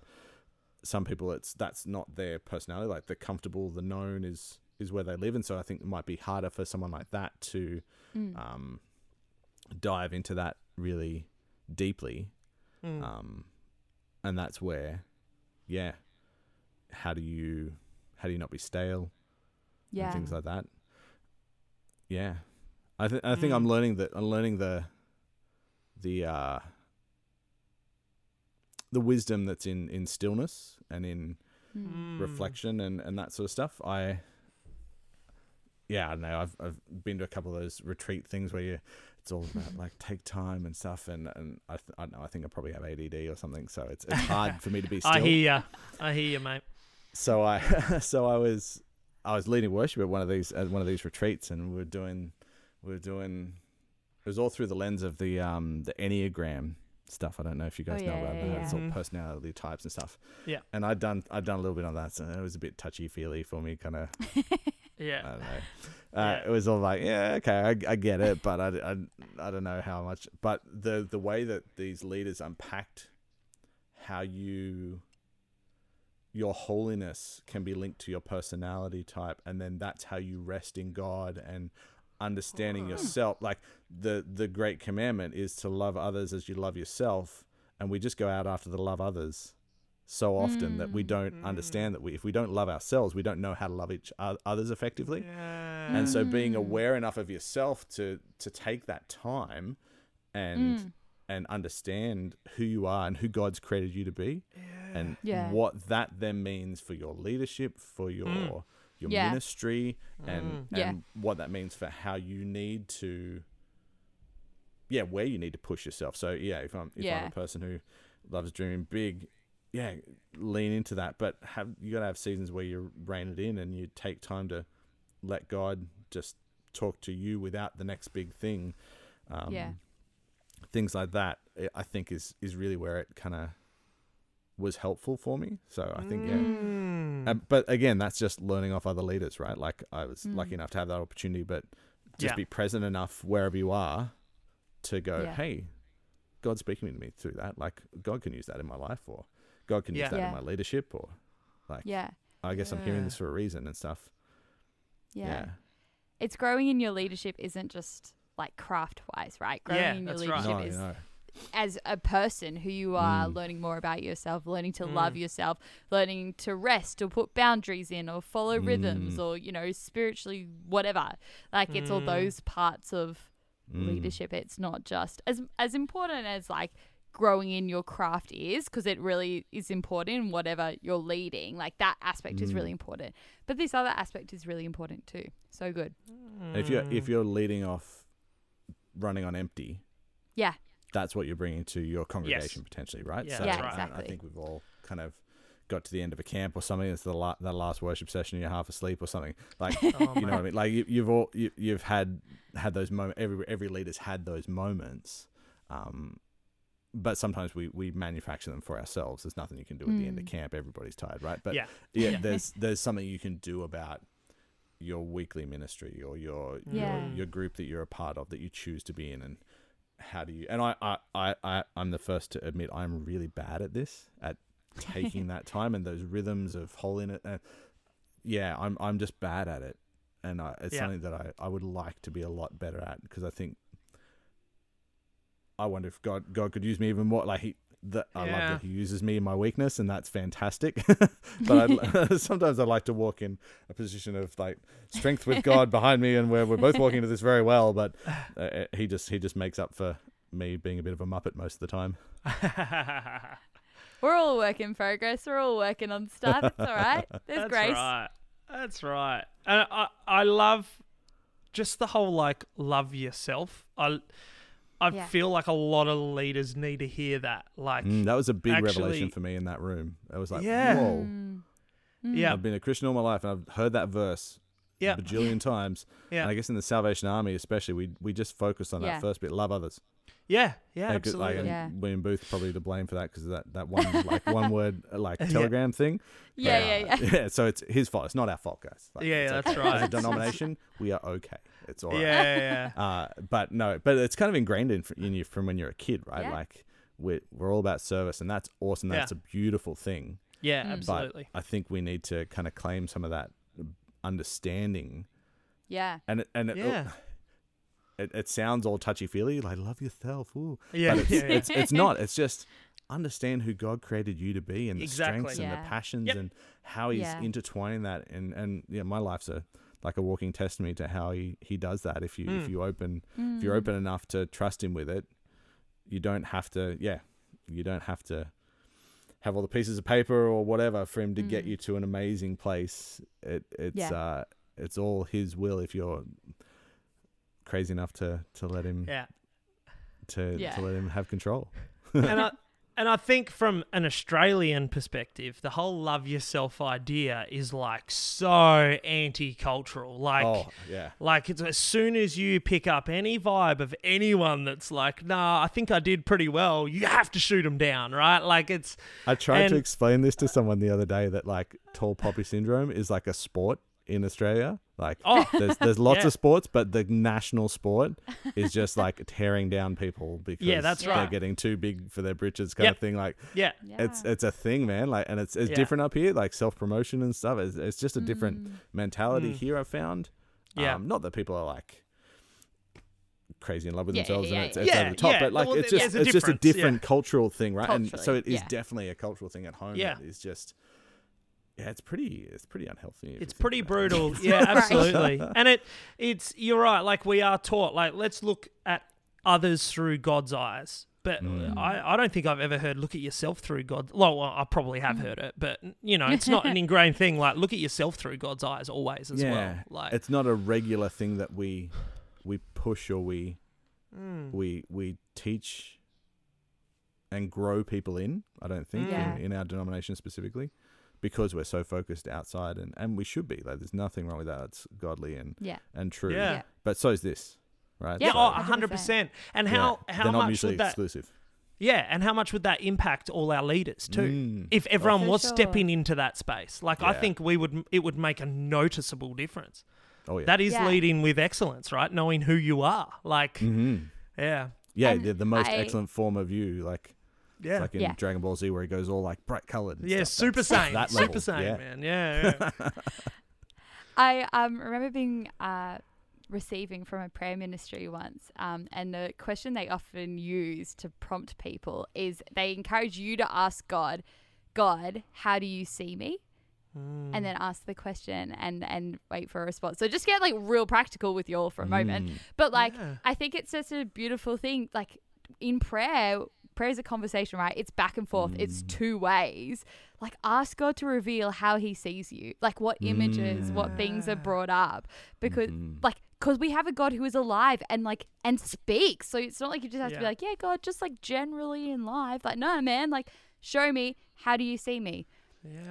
some people, it's that's not their personality. Like the comfortable, the known is is where they live, and so I think it might be harder for someone like that to Mm. um, dive into that really deeply. Mm. Um, and that's where, yeah, how do you how do you not be stale? Yeah. and things like that. Yeah, I think I think I'm Mm. learning that I'm learning the the uh the wisdom that's in in stillness and in Mm. Mm. reflection and and that sort of stuff. I yeah, I don't know. I've I've been to a couple of those retreat things where you it's all about like take time and stuff and and I th- I don't know. I think I probably have ADD or something, so it's it's hard for me to be still i hear ya i hear you mate so I so I was I was leading worship at one of these at one of these retreats, and we were doing we were doing it was all through the lens of the um the enneagram stuff. I don't know if you guys Oh, know yeah, about yeah, that. It's all yeah. personality types and stuff. Yeah. And I'd done I'd done a little bit on that, so it was a bit touchy feely for me, kind of. yeah I don't know. Uh, Yeah. It was all like, yeah, okay, I, I get it, but I, I, I don't know how much. But the the way that these leaders unpacked how you your holiness can be linked to your personality type, and then that's how you rest in God and understanding yourself. Like the the great commandment is to love others as you love yourself, and we just go out after the love others so often that we Mm. don't understand that we if we don't love ourselves, we don't know how to love each others effectively. Yeah. And so being Mm. aware enough of yourself to to take that time and Mm. And understand who you are and who God's created you to be and Yeah. what that then means for your leadership, for your Mm. your Yeah. ministry and Yeah. and what that means for how you need to yeah, where you need to push yourself. So yeah, if I'm if I'm a person who loves dreaming big, yeah, lean into that. But have you gotta have seasons where you rein it in and you take time to let God just talk to you without the next big thing. Um, Yeah. Things like that, I- I think is is really where it kind of was helpful for me. So I think yeah. Mm. Um, but again, that's just learning off other leaders, right? Like I was Mm. lucky enough to have that opportunity, but just Yeah. be present enough wherever you are to go, Yeah. hey, God's speaking to me through that. Like God can use that in my life, or God can Yeah. use that Yeah. in my leadership, or like Yeah. I guess I'm hearing this for a reason and stuff. Yeah. Yeah, It's growing in your leadership isn't just like craft wise, right? Growing Yeah, in your that's right. leadership no, is no. as a person who you are Mm. learning more about yourself, learning to Mm. love yourself, learning to rest or put boundaries in or follow rhythms Mm. or, you know, spiritually whatever. Like it's all Mm. those parts of Mm. leadership. It's not just as as important as like growing in your craft is because it really is important in whatever you're leading. Like that aspect is really Mm. important. But this other aspect is really important too. So good. And if you're if you're leading off running on empty, Yeah. that's what you're bringing to your congregation potentially, right? Yeah, so that's I- right. I, think we've all kind of got to the end of a camp or something. It's the la- the last worship session. You're half asleep or something. Like Oh, you know what I mate. mean? Like you, you've all you, you've had had those moments. Every every leader's had those moments. Um, but sometimes we, we manufacture them for ourselves. There's nothing you can do at the end of Mm. camp. Everybody's tired, right? But Yeah. yeah, Yeah. there's there's something you can do about your weekly ministry or your Yeah. your your group that you're a part of that you choose to be in and how do you and I, I, I, I I'm the first to admit I'm really bad at this at taking that time and those rhythms of holiness uh, yeah I'm I'm just bad at it and I, it's Yeah. something that I, I would like to be a lot better at because I think I wonder if God God could use me even more like he that I love that he uses me in my weakness and that's fantastic but I'd, sometimes I like to walk in a position of like strength with God behind me and where we're both walking to this very well but uh, he just he just makes up for me being a bit of a muppet most of the time We're all work in progress. We're all working on stuff. It's all right. There's That's grace. right. That's right. And I, I love just the whole like love yourself. I, I Yeah. feel like a lot of leaders need to hear that. Like, Mm, that was a big Actually- revelation for me in that room I was like Yeah. whoa Mm. yeah, I've been a Christian all my life and I've heard that verse yeah, a bajillion times yeah, and I guess in the Salvation Army especially we we just focused on Yeah. that first bit love others yeah, yeah, Like, absolutely. like, and Yeah. William Booth probably to blame for that because that that one like one word uh, like Yeah. telegram thing Yeah, Uh, yeah, yeah. yeah so it's his fault it's not our fault guys Like, Yeah, it's yeah, okay. that's right. as a denomination we are okay it's all right yeah, yeah, yeah. Uh, but no, but it's kind of ingrained in, in you from when you're a kid, right? Yeah. Like we're we're all about service, and that's awesome. That's Yeah. a beautiful thing. yeah, Mm. absolutely. But I think we need to kind of claim some of that understanding, Yeah. and it, and it, Yeah, it, it sounds all touchy feely, like love yourself. Ooh. yeah, But it's, yeah, yeah. it's it's not. It's just understand who God created you to be, and the Exactly. strengths and the passions, Yep. and how He's Yeah. intertwining that. And and yeah, my life's a like a walking testimony to how he, he does that. If you if Mm. you open if Mm. you're open enough to trust him with it, you don't have to, yeah, you don't have to have all the pieces of paper or whatever for him to get Mm. you to an amazing place. It it's Yeah. uh it's all his will if you're crazy enough to to let him yeah. to Yeah. to let him have control. and I and I think from an Australian perspective, the whole love yourself idea is like so anti-cultural. Like, oh yeah, like it's as soon as you pick up any vibe of anyone that's like, nah, I think I did pretty well, you have to shoot them down, right? Like it's I tried to explain this to someone the other day that like tall poppy syndrome is like a sport in Australia. Like oh there's there's lots Yeah. of sports, but the national sport is just like tearing down people because Yeah, that's right. they're right. getting too big for their britches kind Yep. of thing. Like yeah, Yeah. it's it's a thing, man. Like and it's it's Yeah. different up here, like self promotion and stuff. It's, it's just a different Mm. mentality Mm. here. I've found. Yeah. Um, not that people are like crazy in love with Yeah, themselves yeah, and it's, yeah, it's yeah. over the top. Yeah, But like well, it's just a it's just a difference, yeah. different cultural thing, right? and so it is yeah. definitely a cultural thing at home. Yeah. that is just yeah, it's pretty it's pretty unhealthy. It's pretty about it. brutal. Yeah, absolutely. and it it's you're right. Like we are taught. Like let's look at others through God's eyes. But Mm. I, I don't think I've ever heard look at yourself through God. Well, well, I probably have heard it, but you know, it's not an ingrained thing. Like look at yourself through God's eyes always as yeah, well. Like it's not a regular thing that we we push or we mm, we we teach and grow people in. I don't think Yeah. in, in our denomination specifically, because we're so focused outside, and and we should be. Like, there's nothing wrong with that. It's godly and Yeah. and true. Yeah. Yeah. But so is this, right? yeah, Yeah, So- oh, 100%. hundred percent. And yeah, how they're how not much would that? exclusive. Yeah, and how much would that impact all our leaders too? Mm. If everyone For was sure. stepping into that space, like I think we would, it would make a noticeable difference. Oh yeah. That is Yeah. leading with excellence, right? Knowing who you are, like, hmm yeah, Yeah, the, the most I- excellent form of you, like yeah, like in Yeah. Dragon Ball Z, where he goes all like bright colored. yeah, stuff. Super That's- Saiyan, that Super Saiyan, yeah. man, yeah, yeah. I um, remember being uh, receiving from a prayer ministry once, um, and the question they often use to prompt people is they encourage you to ask God, God, how do you see me? And then ask the question and and wait for a response. So just get like real practical with you all for a moment. Mm. But like Yeah. I think it's just a beautiful thing. Like in prayer, prayer is a conversation, right? It's back and forth. It's Mm. two ways. Like ask God to reveal how He sees you, like what images, what things are Mm. brought up, because Mhm. like because we have a God who is alive and like and speaks. So it's not like you just have to be like, yeah, God, just like generally in life. Like no, man, like show me how do you see me.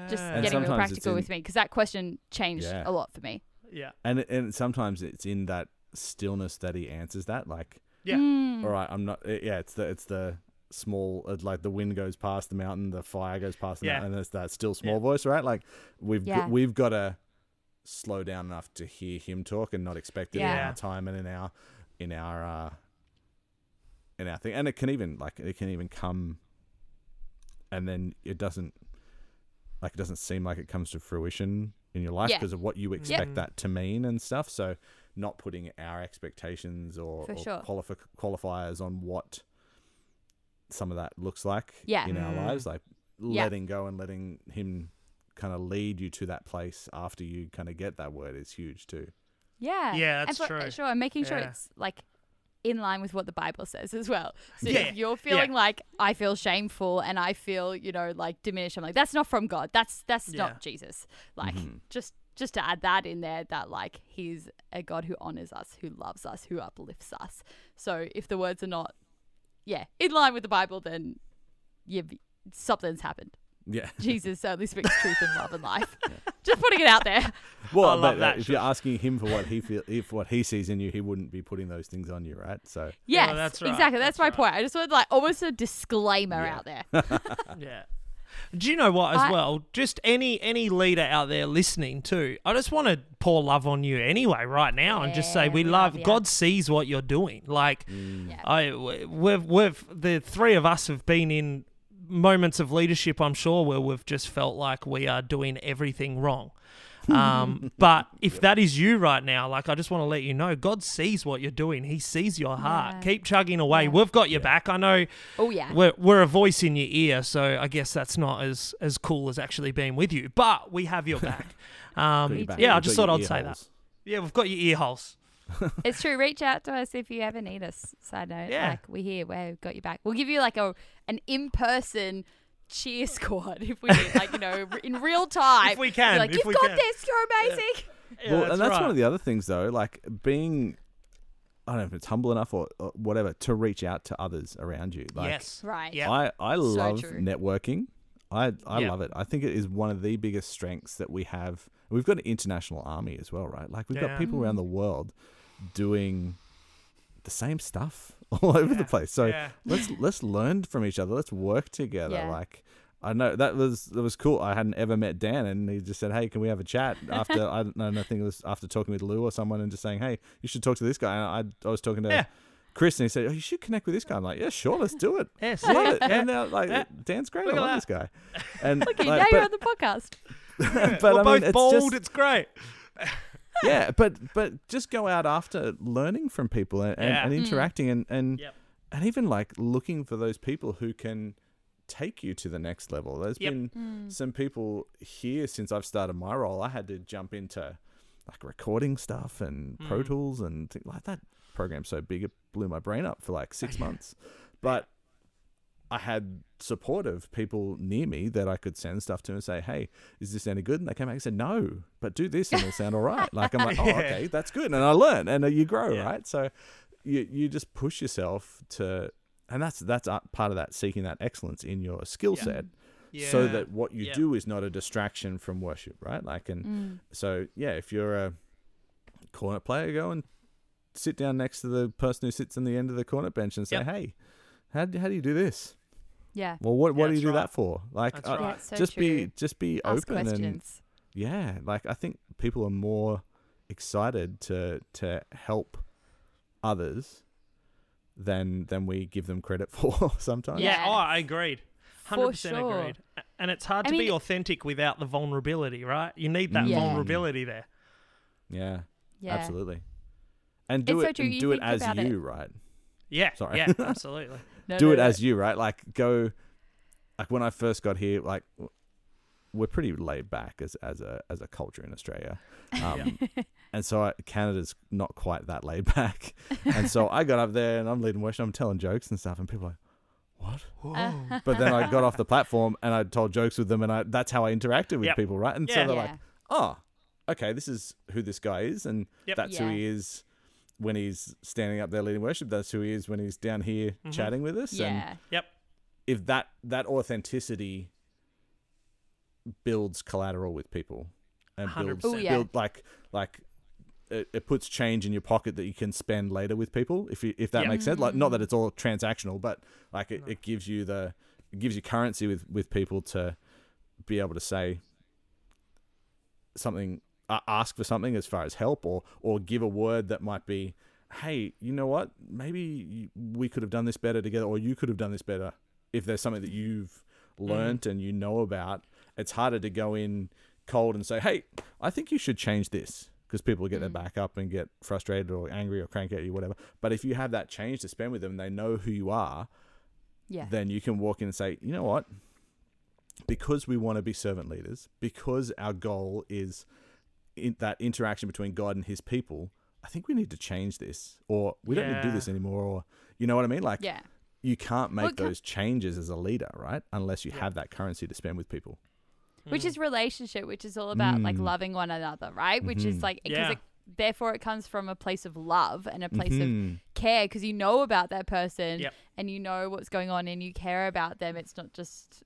Just yeah. And getting real practical in- with me because that question changed Yeah. a lot for me. yeah, And and sometimes it's in that stillness that he answers that. Like, Yeah. Mm. all right, I'm not. Yeah, it's the it's the small. Like the wind goes past the mountain, the fire goes past the Yeah. mountain, and it's that still small Yeah. voice, right? Like we've Yeah. got, we've got to slow down enough to hear him talk and not expect it in our time and in our in our uh in our thing. And it can even like it can even come, and then it doesn't like it doesn't seem like it comes to fruition in your life Yeah. because of what you expect Yep. that to mean and stuff. So not putting our expectations or, For or sure. qualifi- qualifiers on what some of that looks like Yeah. in our Mm. lives, like Yeah. letting go and letting him kind of lead you to that place after you kind of get that word is huge too. Yeah. Yeah, And that's for- true. Sure, and making sure Yeah. it's like in line with what the Bible says as well. So Yeah, if you're feeling like I feel shameful and I feel, you know, like diminished, I'm like, that's not from God. That's that's Yeah. not Jesus. Like Mhm. just just to add that in there that like he's a God who honors us, who loves us, who uplifts us. So if the words are not yeah, in line with the Bible, then you've something's happened. Yeah. Jesus only speaks truth in love and life. Just putting it out there. Well, I love but, uh, that, if you're asking him for what he feel, if what he sees in you, he wouldn't be putting those things on you, right? So Yeah, Yes, that's right, exactly. That's, that's my right. point. I just wanted like almost a disclaimer Yeah. out there. Yeah. Do you know what as I- well? Just any any leader out there listening too. I just want to pour love on you anyway right now and just say we, we love love ya. God sees what you're doing. Like mm. Yeah. I we've we've the three of us have been in moments of leadership I'm sure where we've just felt like we are doing everything wrong. Um, but if that is you right now, like I just want to let you know, God sees what you're doing. He sees your heart. Yeah. Keep chugging away. Yeah. We've got your Yeah. back. I know Oh yeah. we're, we're a voice in your ear, so I guess that's not as as cool as actually being with you. But we have your back. Um, back. yeah, I We've just thought I'd say ear that. Yeah, we've got your ear holes. It's true. Reach out to us if you ever need us. Side note. Yeah. Like we're here, we've got your back. We'll give you like a an in person cheer squad if we need, like, you know, in real time. If we can, like, if you've we got can." this, you're amazing. Yeah, well, and that's right. one of the other things, though, like being, I don't know if it's humble enough or, or whatever to reach out to others around you. Like, yes. Right. Yeah. I, I love true. networking. I, I Yeah. love it. I think it is one of the biggest strengths that we have. We've got an international army as well, right? Like we've Yeah. got people around the world doing the same stuff all over the place. So Yeah. let's let's learn from each other. Let's work together. Yeah. Like I know that was that was cool. I hadn't ever met Dan, and he just said, "Hey, can we have a chat?" After I don't know, I think it was after talking with Lou or someone, and just saying, "Hey, you should talk to this guy." And I I was talking to Yeah. Chris, and he said, "Oh, you should connect with this guy." I'm like, "Yeah, sure, let's do it." Yes. I love it. Yeah. And now, like, Yeah. Dan's great. Look I at love this guy. And Okay, like, now you're on the podcast. but We're I mean, both it's bald. just It's great. Yeah, but but just go out after learning from people and, and, Yeah. and interacting and and Yep. and even like looking for those people who can take you to the next level. There's Yep. been Mm. some people here since I've started my role. I had to jump into like recording stuff and Pro Mm. Tools and things like that. Program's so big it blew my brain up for like six months, but I had supportive people near me that I could send stuff to and say, "Hey, is this any good?" And they came back and said, "No, but do this and it'll sound all right." Like I'm like, "Oh, Yeah. okay, that's good," and I learn and uh, you grow, Yeah. right? So you you just push yourself to, and that's that's part of that seeking that excellence in your skill set, Yeah. so that what you Yeah. do is not a distraction from worship, right? Like, and Mm. so yeah, if you're a cornet player, go and sit down next to the person who sits in the end of the cornet bench and say, Yep. "Hey, how do, how do you do this? Yeah. Well, what what Yeah, do you that's do right. that for? Like, uh, right. So just be just be Ask open and yeah, like I think people are more excited to to help others than than we give them credit for sometimes. Yeah, Yeah. oh, I agreed. Hundred percent sure. agreed. And it's hard I to be authentic without the vulnerability, right? You need that Yeah. vulnerability there. Yeah, Yeah. absolutely. And do It's so it true, and you do it as about it. you, right? Yeah. Sorry. Yeah, absolutely. No, do no, it no. as you, right? Like go like when I first got here, like we're pretty laid back as as a as a culture in Australia. Um, and so I, Canada's not quite that laid back. And so I got up there and I'm leading worship, I'm telling jokes and stuff and people are like, "What?" Whoa. But then I got off the platform and I told jokes with them and I that's how I interacted with Yep. people, right? And Yeah. so they're Yeah. like, "Oh, okay, this is who this guy is and Yep. that's who he is." When he's standing up there leading worship, that's who he is when he's down here Mhm. chatting with us. And yeah. Yep. if that that authenticity builds collateral with people and builds 100%. Oh, yeah. build like like it, it puts change in your pocket that you can spend later with people if you if that Yeah. makes sense like not that it's all transactional but like it, it gives you the it gives you currency with with people to be able to say something uh, ask for something as far as help or or give a word that might be hey you know what maybe we could have done this better together or you could have done this better if there's something that you've learnt and you know about it's harder to go in cold and say hey i think you should change this because people get their Mm. back up and get frustrated or angry or cranky at you whatever but if you have that change to spend with them they know who you are Yeah. then you can walk in and say, you know what? Because we want to be servant leaders, because our goal is in that interaction between God and his people, I think we need to change this, or we don't need to do this anymore, or you know what I mean? Like, yeah. you can't make Well, it ca- those changes as a leader, right? Unless you Yeah. have that currency to spend with people. Which Mm. is relationship, which is all about like Mm. loving one another, right? Which Mhm. is like because Yeah. it, therefore it comes from a place of love and a place of Mhm. care because you know about that person Yep. and you know what's going on and you care about them. It's not just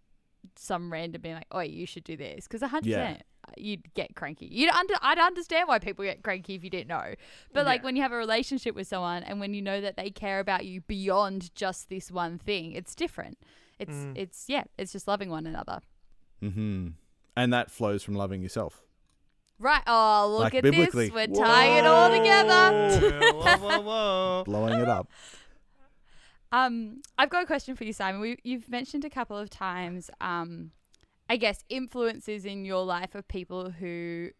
some random being like, "Oh, you should do this," because a hundred Yeah. percent you'd get cranky. You'd under I'd understand why people get cranky if you didn't know. But like Yeah. when you have a relationship with someone and when you know that they care about you beyond just this one thing, it's different. It's Mm. it's yeah, it's just loving one another. Mhm. And that flows from loving yourself. Right. Oh, look Like at biblically. this. We're tying it all together. Whoa, whoa, whoa, whoa. Blowing it up. Um, I've got a question for you, Simon. We, you've mentioned a couple of times, um, I guess, influences in your life of people who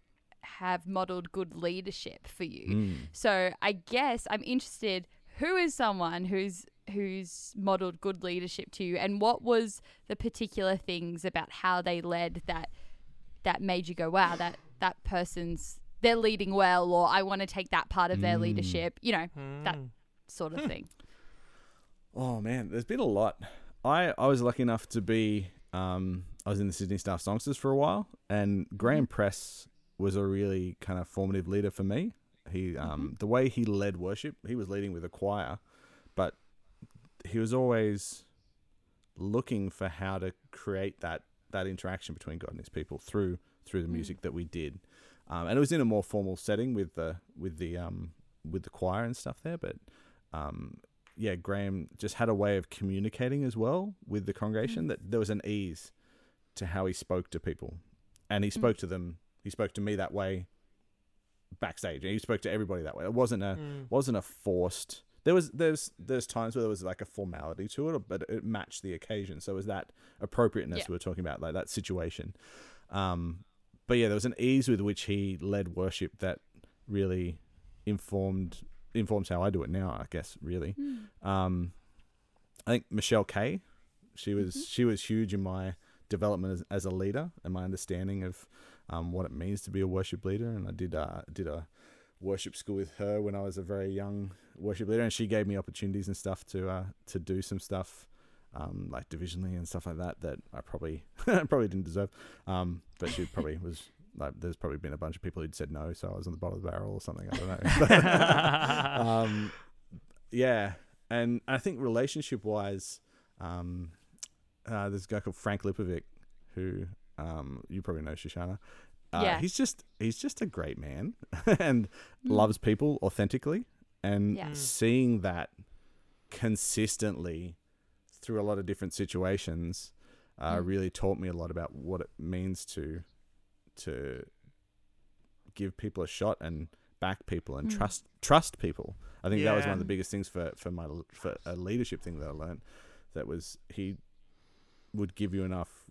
have modeled good leadership for you. Mm. So I guess I'm interested. Who is someone who's who's modeled good leadership to you, and what was the particular things about how they led that that made you go, "Wow, that that person's they're leading well," or "I want to take that part of their Mm. leadership." You know, that Mm. sort of thing. Oh man, there's been a lot. I I was lucky enough to be um I was in the Sydney Staff Songsters for a while, and Graham Press was a really kind of formative leader for me. He um the way he led worship, he was leading with a choir, but he was always looking for how to create that that interaction between God and His people through through the Mm. music that we did, um, and it was in a more formal setting with the with the um with the choir and stuff there, but um yeah, Graham just had a way of communicating as well with the congregation Mm. that there was an ease to how he spoke to people, and Mm. he spoke to them. He spoke to me that way backstage, and he spoke to everybody that way. It wasn't a Mm. wasn't a forced. There was there's there's times where there was like a formality to it, but it matched the occasion. So it was that appropriateness Yeah. we were talking about, like that situation. Um, but yeah, there was an ease with which he led worship that really informed informs how I do it now. I guess really. Um, I think Michelle Kay, she was she was huge in my development as, as a leader and my understanding of um, what it means to be a worship leader. And I did uh, did a worship school with her when I was a very young worship leader, and she gave me opportunities and stuff to uh, to do some stuff. Um, like divisionally and stuff like that that I probably probably didn't deserve, um, but she probably was like there's probably been a bunch of people who'd said no, so I was on the bottom of the barrel or something. I don't know. um, yeah, and I think relationship wise, um, uh, there's a guy called Frank Lipovic who um, you probably know, Shoshana. Uh, Yeah. he's just he's just a great man and loves people authentically, and Yeah. Mm. seeing that consistently through a lot of different situations uh, Mm. really taught me a lot about what it means to to give people a shot and back people and Mm. trust trust people. I think that was one of the biggest things for for my for a leadership thing that I learned. That was he would give you enough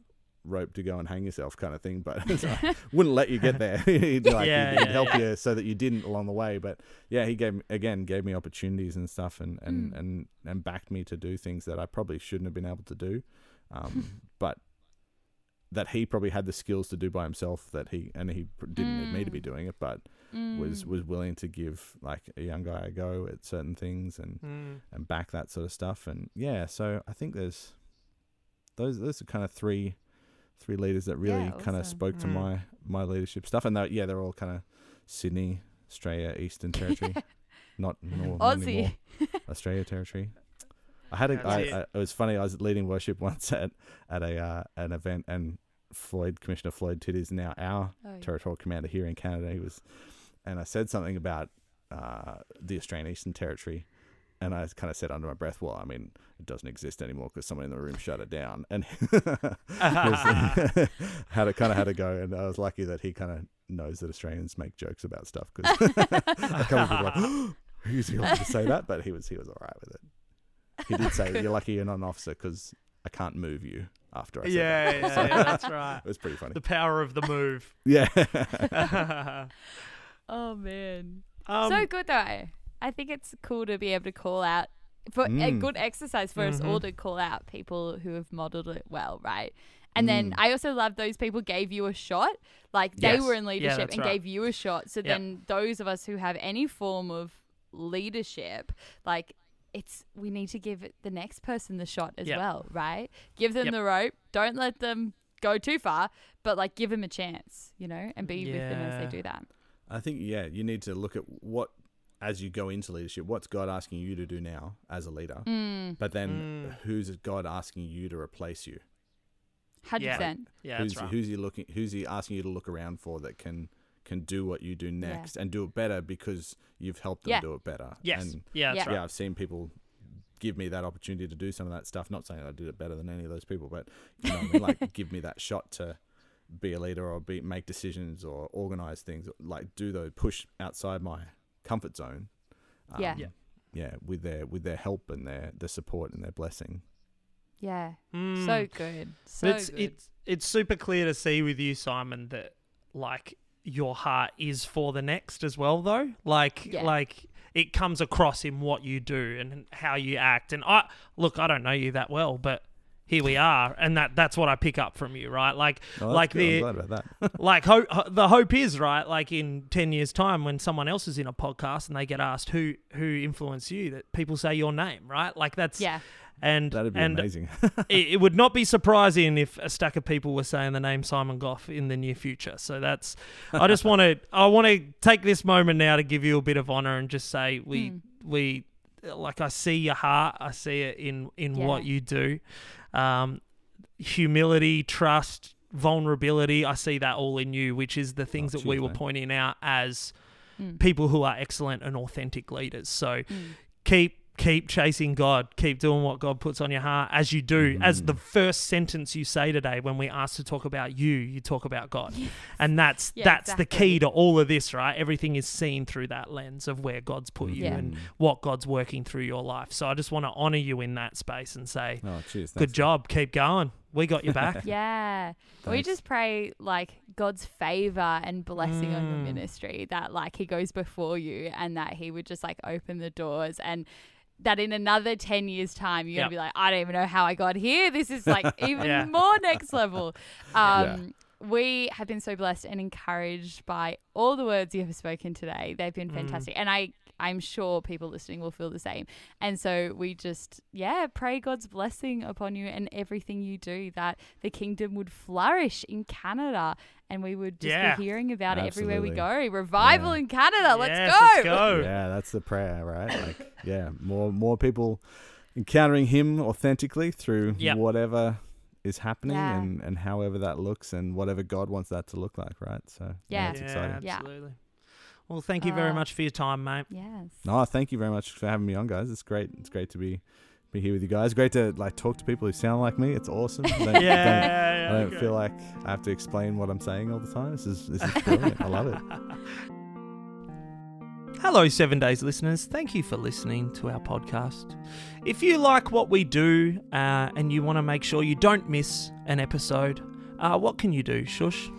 rope to go and hang yourself, kind of thing, but wouldn't let you get there. he'd like Yeah, he'd, he'd yeah, help yeah. you so that you didn't along the way. But yeah, he gave again gave me opportunities and stuff, and and Mm. and and backed me to do things that I probably shouldn't have been able to do. Um, but that he probably had the skills to do by himself that he and he didn't need me to be Mm. doing it but was Mm. was willing to give like a young guy a go at certain things and Mm. and back that sort of stuff and yeah so i think there's those those are kind of three three leaders that really Yeah, kind of awesome. spoke to Mm. my my leadership stuff and they're, yeah they're all kind of sydney australia eastern territory not, nor, not anymore Aussie. australia territory I had a, it. Was funny. I was leading worship once at at a uh, an event, and Floyd, Commissioner Floyd Tidd, is now our Oh, yeah. territorial commander here in Canada. He was, and I said something about uh, the Australian Eastern Territory, and I kind of said under my breath, "Well, I mean, it doesn't exist anymore because someone in the room shut it down." And had a kind of had a go, and I was lucky that he kind of knows that Australians make jokes about stuff because a couple of people were like, "Who's he allowed to say that?" But he was he was all right with it. He did say, "You're lucky you're not an officer because I can't move you." After I said Yeah, that. yeah, So- yeah, that's right. it was pretty funny. The power of the move. Yeah. Oh man. um, so good though. I think it's cool to be able to call out for a Mm. good exercise for us all Mhm. to call out people who have modeled it well, right? And then Mm. I also love those people gave you a shot. Like they Yes. were in leadership that's and right. gave you a shot. So Yep. then those of us who have any form of leadership, like it's we need to give the next person the shot as Yep. well, right? Give them Yep. the rope. Don't let them go too far, but like give them a chance, you know, and be with them as they do that. I think yeah, you need to look at what as you go into leadership, what's God asking you to do now as a leader? Mm, But then Mm. who's God asking you to replace you? hundred Yeah. percent. yeah, who's that's right. who's he looking who's he asking you to look around for that can can do what you do next and do it better because you've helped them Yeah. do it better. Yes. And yeah, that's Yeah. right. yeah, I've seen people give me that opportunity to do some of that stuff. Not saying I did it better than any of those people, but you know I mean? Like give me that shot to be a leader or be make decisions or organize things. Like do those push outside my comfort zone. Um, Yeah. Yeah. Yeah, with their with their help and their their support and their blessing. Yeah. Mm. So good. So But it's good. it's it's super clear to see with you, Simon, that like your heart is for the next as well, though. Like Yeah. like it comes across in what you do and how you act. And I look, I don't know you that well, but here we are, and that that's what I pick up from you, right? Like Oh, like good. I'm the glad about that. like ho- ho- the hope is right like in 10 years time when someone else is in a podcast and they get asked who who influenced you that people say your name right like that's yeah. and That'd be and amazing. it, it would not be surprising if a stack of people were saying the name Simon Goff in the near future. So that's I just want to I want to take this moment now to give you a bit of honor and just say we Mm. we like I see your heart, I see it in in what you do. Um humility, trust, vulnerability, I see that all in you, which is the things Oh, that we were mate. pointing out as Mm. people who are excellent and authentic leaders. So Mm. keep keep chasing God, keep doing what God puts on your heart as you do. As the Mm. first sentence you say today when we ask to talk about you, you talk about God. And that's Yeah, that's the key to all of this, right? Everything is seen through that lens of where God's put you Yeah. and Mm. what God's working through your life. So I just want to honor you in that space and say, Oh, cheers. good thanks, job, keep going. We got your back. Yeah. We just pray like God's favor and blessing on your Mm. ministry that like he goes before you and that he would just like open the doors and that in another 10 years time you're Yep. going to be like I don't even know how I got here. This is like even Yeah. more next level. Um we have been so blessed and encouraged by all the words you have spoken today. They've been Mm. fantastic. And I I'm sure people listening will feel the same. And so we just, yeah, pray God's blessing upon you and everything you do, that the kingdom would flourish in Canada and we would just Yeah. be hearing about it everywhere we go. Revival Yeah. in Canada. Let's Yes, go. Let's go. Yeah, that's the prayer, right? Like, yeah, more more people encountering Him authentically through Yep. whatever is happening Yeah. and and however that looks and whatever God wants that to look like, right? So Yeah. it's exciting. Yeah. absolutely. Well, thank you very Uh, much for your time, mate. Yes. No, thank you very much for having me on, guys. It's great. It's great to be be here with you guys. Great to like talk to people who sound like me. It's awesome. I don't, Yeah, don't, I don't okay. feel like I have to explain what I'm saying all the time. This is this is brilliant. I love it. Hello, Seven Days listeners. Thank you for listening to our podcast. If you like what we do uh, and you want to make sure you don't miss an episode, uh, what can you do, Shush?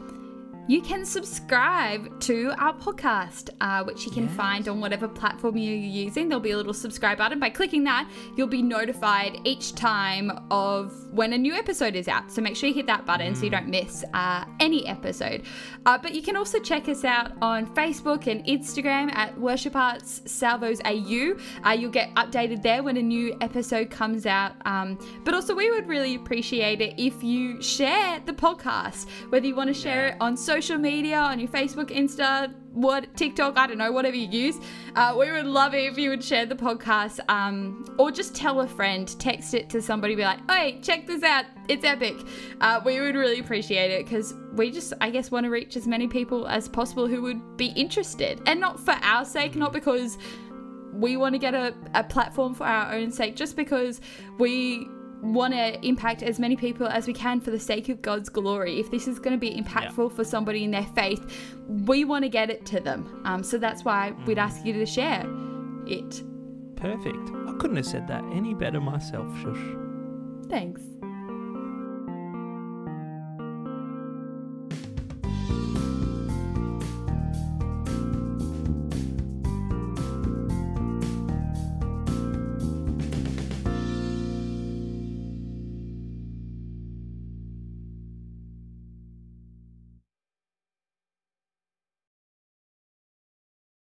You can subscribe to our podcast, uh, which you can Yes. find on whatever platform you're using. There'll be a little subscribe button. By clicking that, you'll be notified each time of when a new episode is out. So make sure you hit that button so you don't miss uh, any episode. Uh, but you can also check us out on Facebook and Instagram at Worship Arts Salvos AU. Uh, you'll get updated there when a new episode comes out. Um, but also, we would really appreciate it if you share the podcast, whether you want to share it on social media, on your Facebook, Insta, what TikTok, I don't know, whatever you use. Uh, we would love it if you would share the podcast, um, or just tell a friend, text it to somebody, be like, "Hey, check this out, it's epic." Uh, we would really appreciate it because we just, I guess, want to reach as many people as possible who would be interested, and not for our sake, not because we want to get a, a platform for our own sake, just because we want to impact as many people as we can for the sake of God's glory. If this is going to be impactful for somebody in their faith, we want to get it to them. Um, so that's why we'd ask you to share it. Perfect. I couldn't have said that any better myself, Shush. Thanks.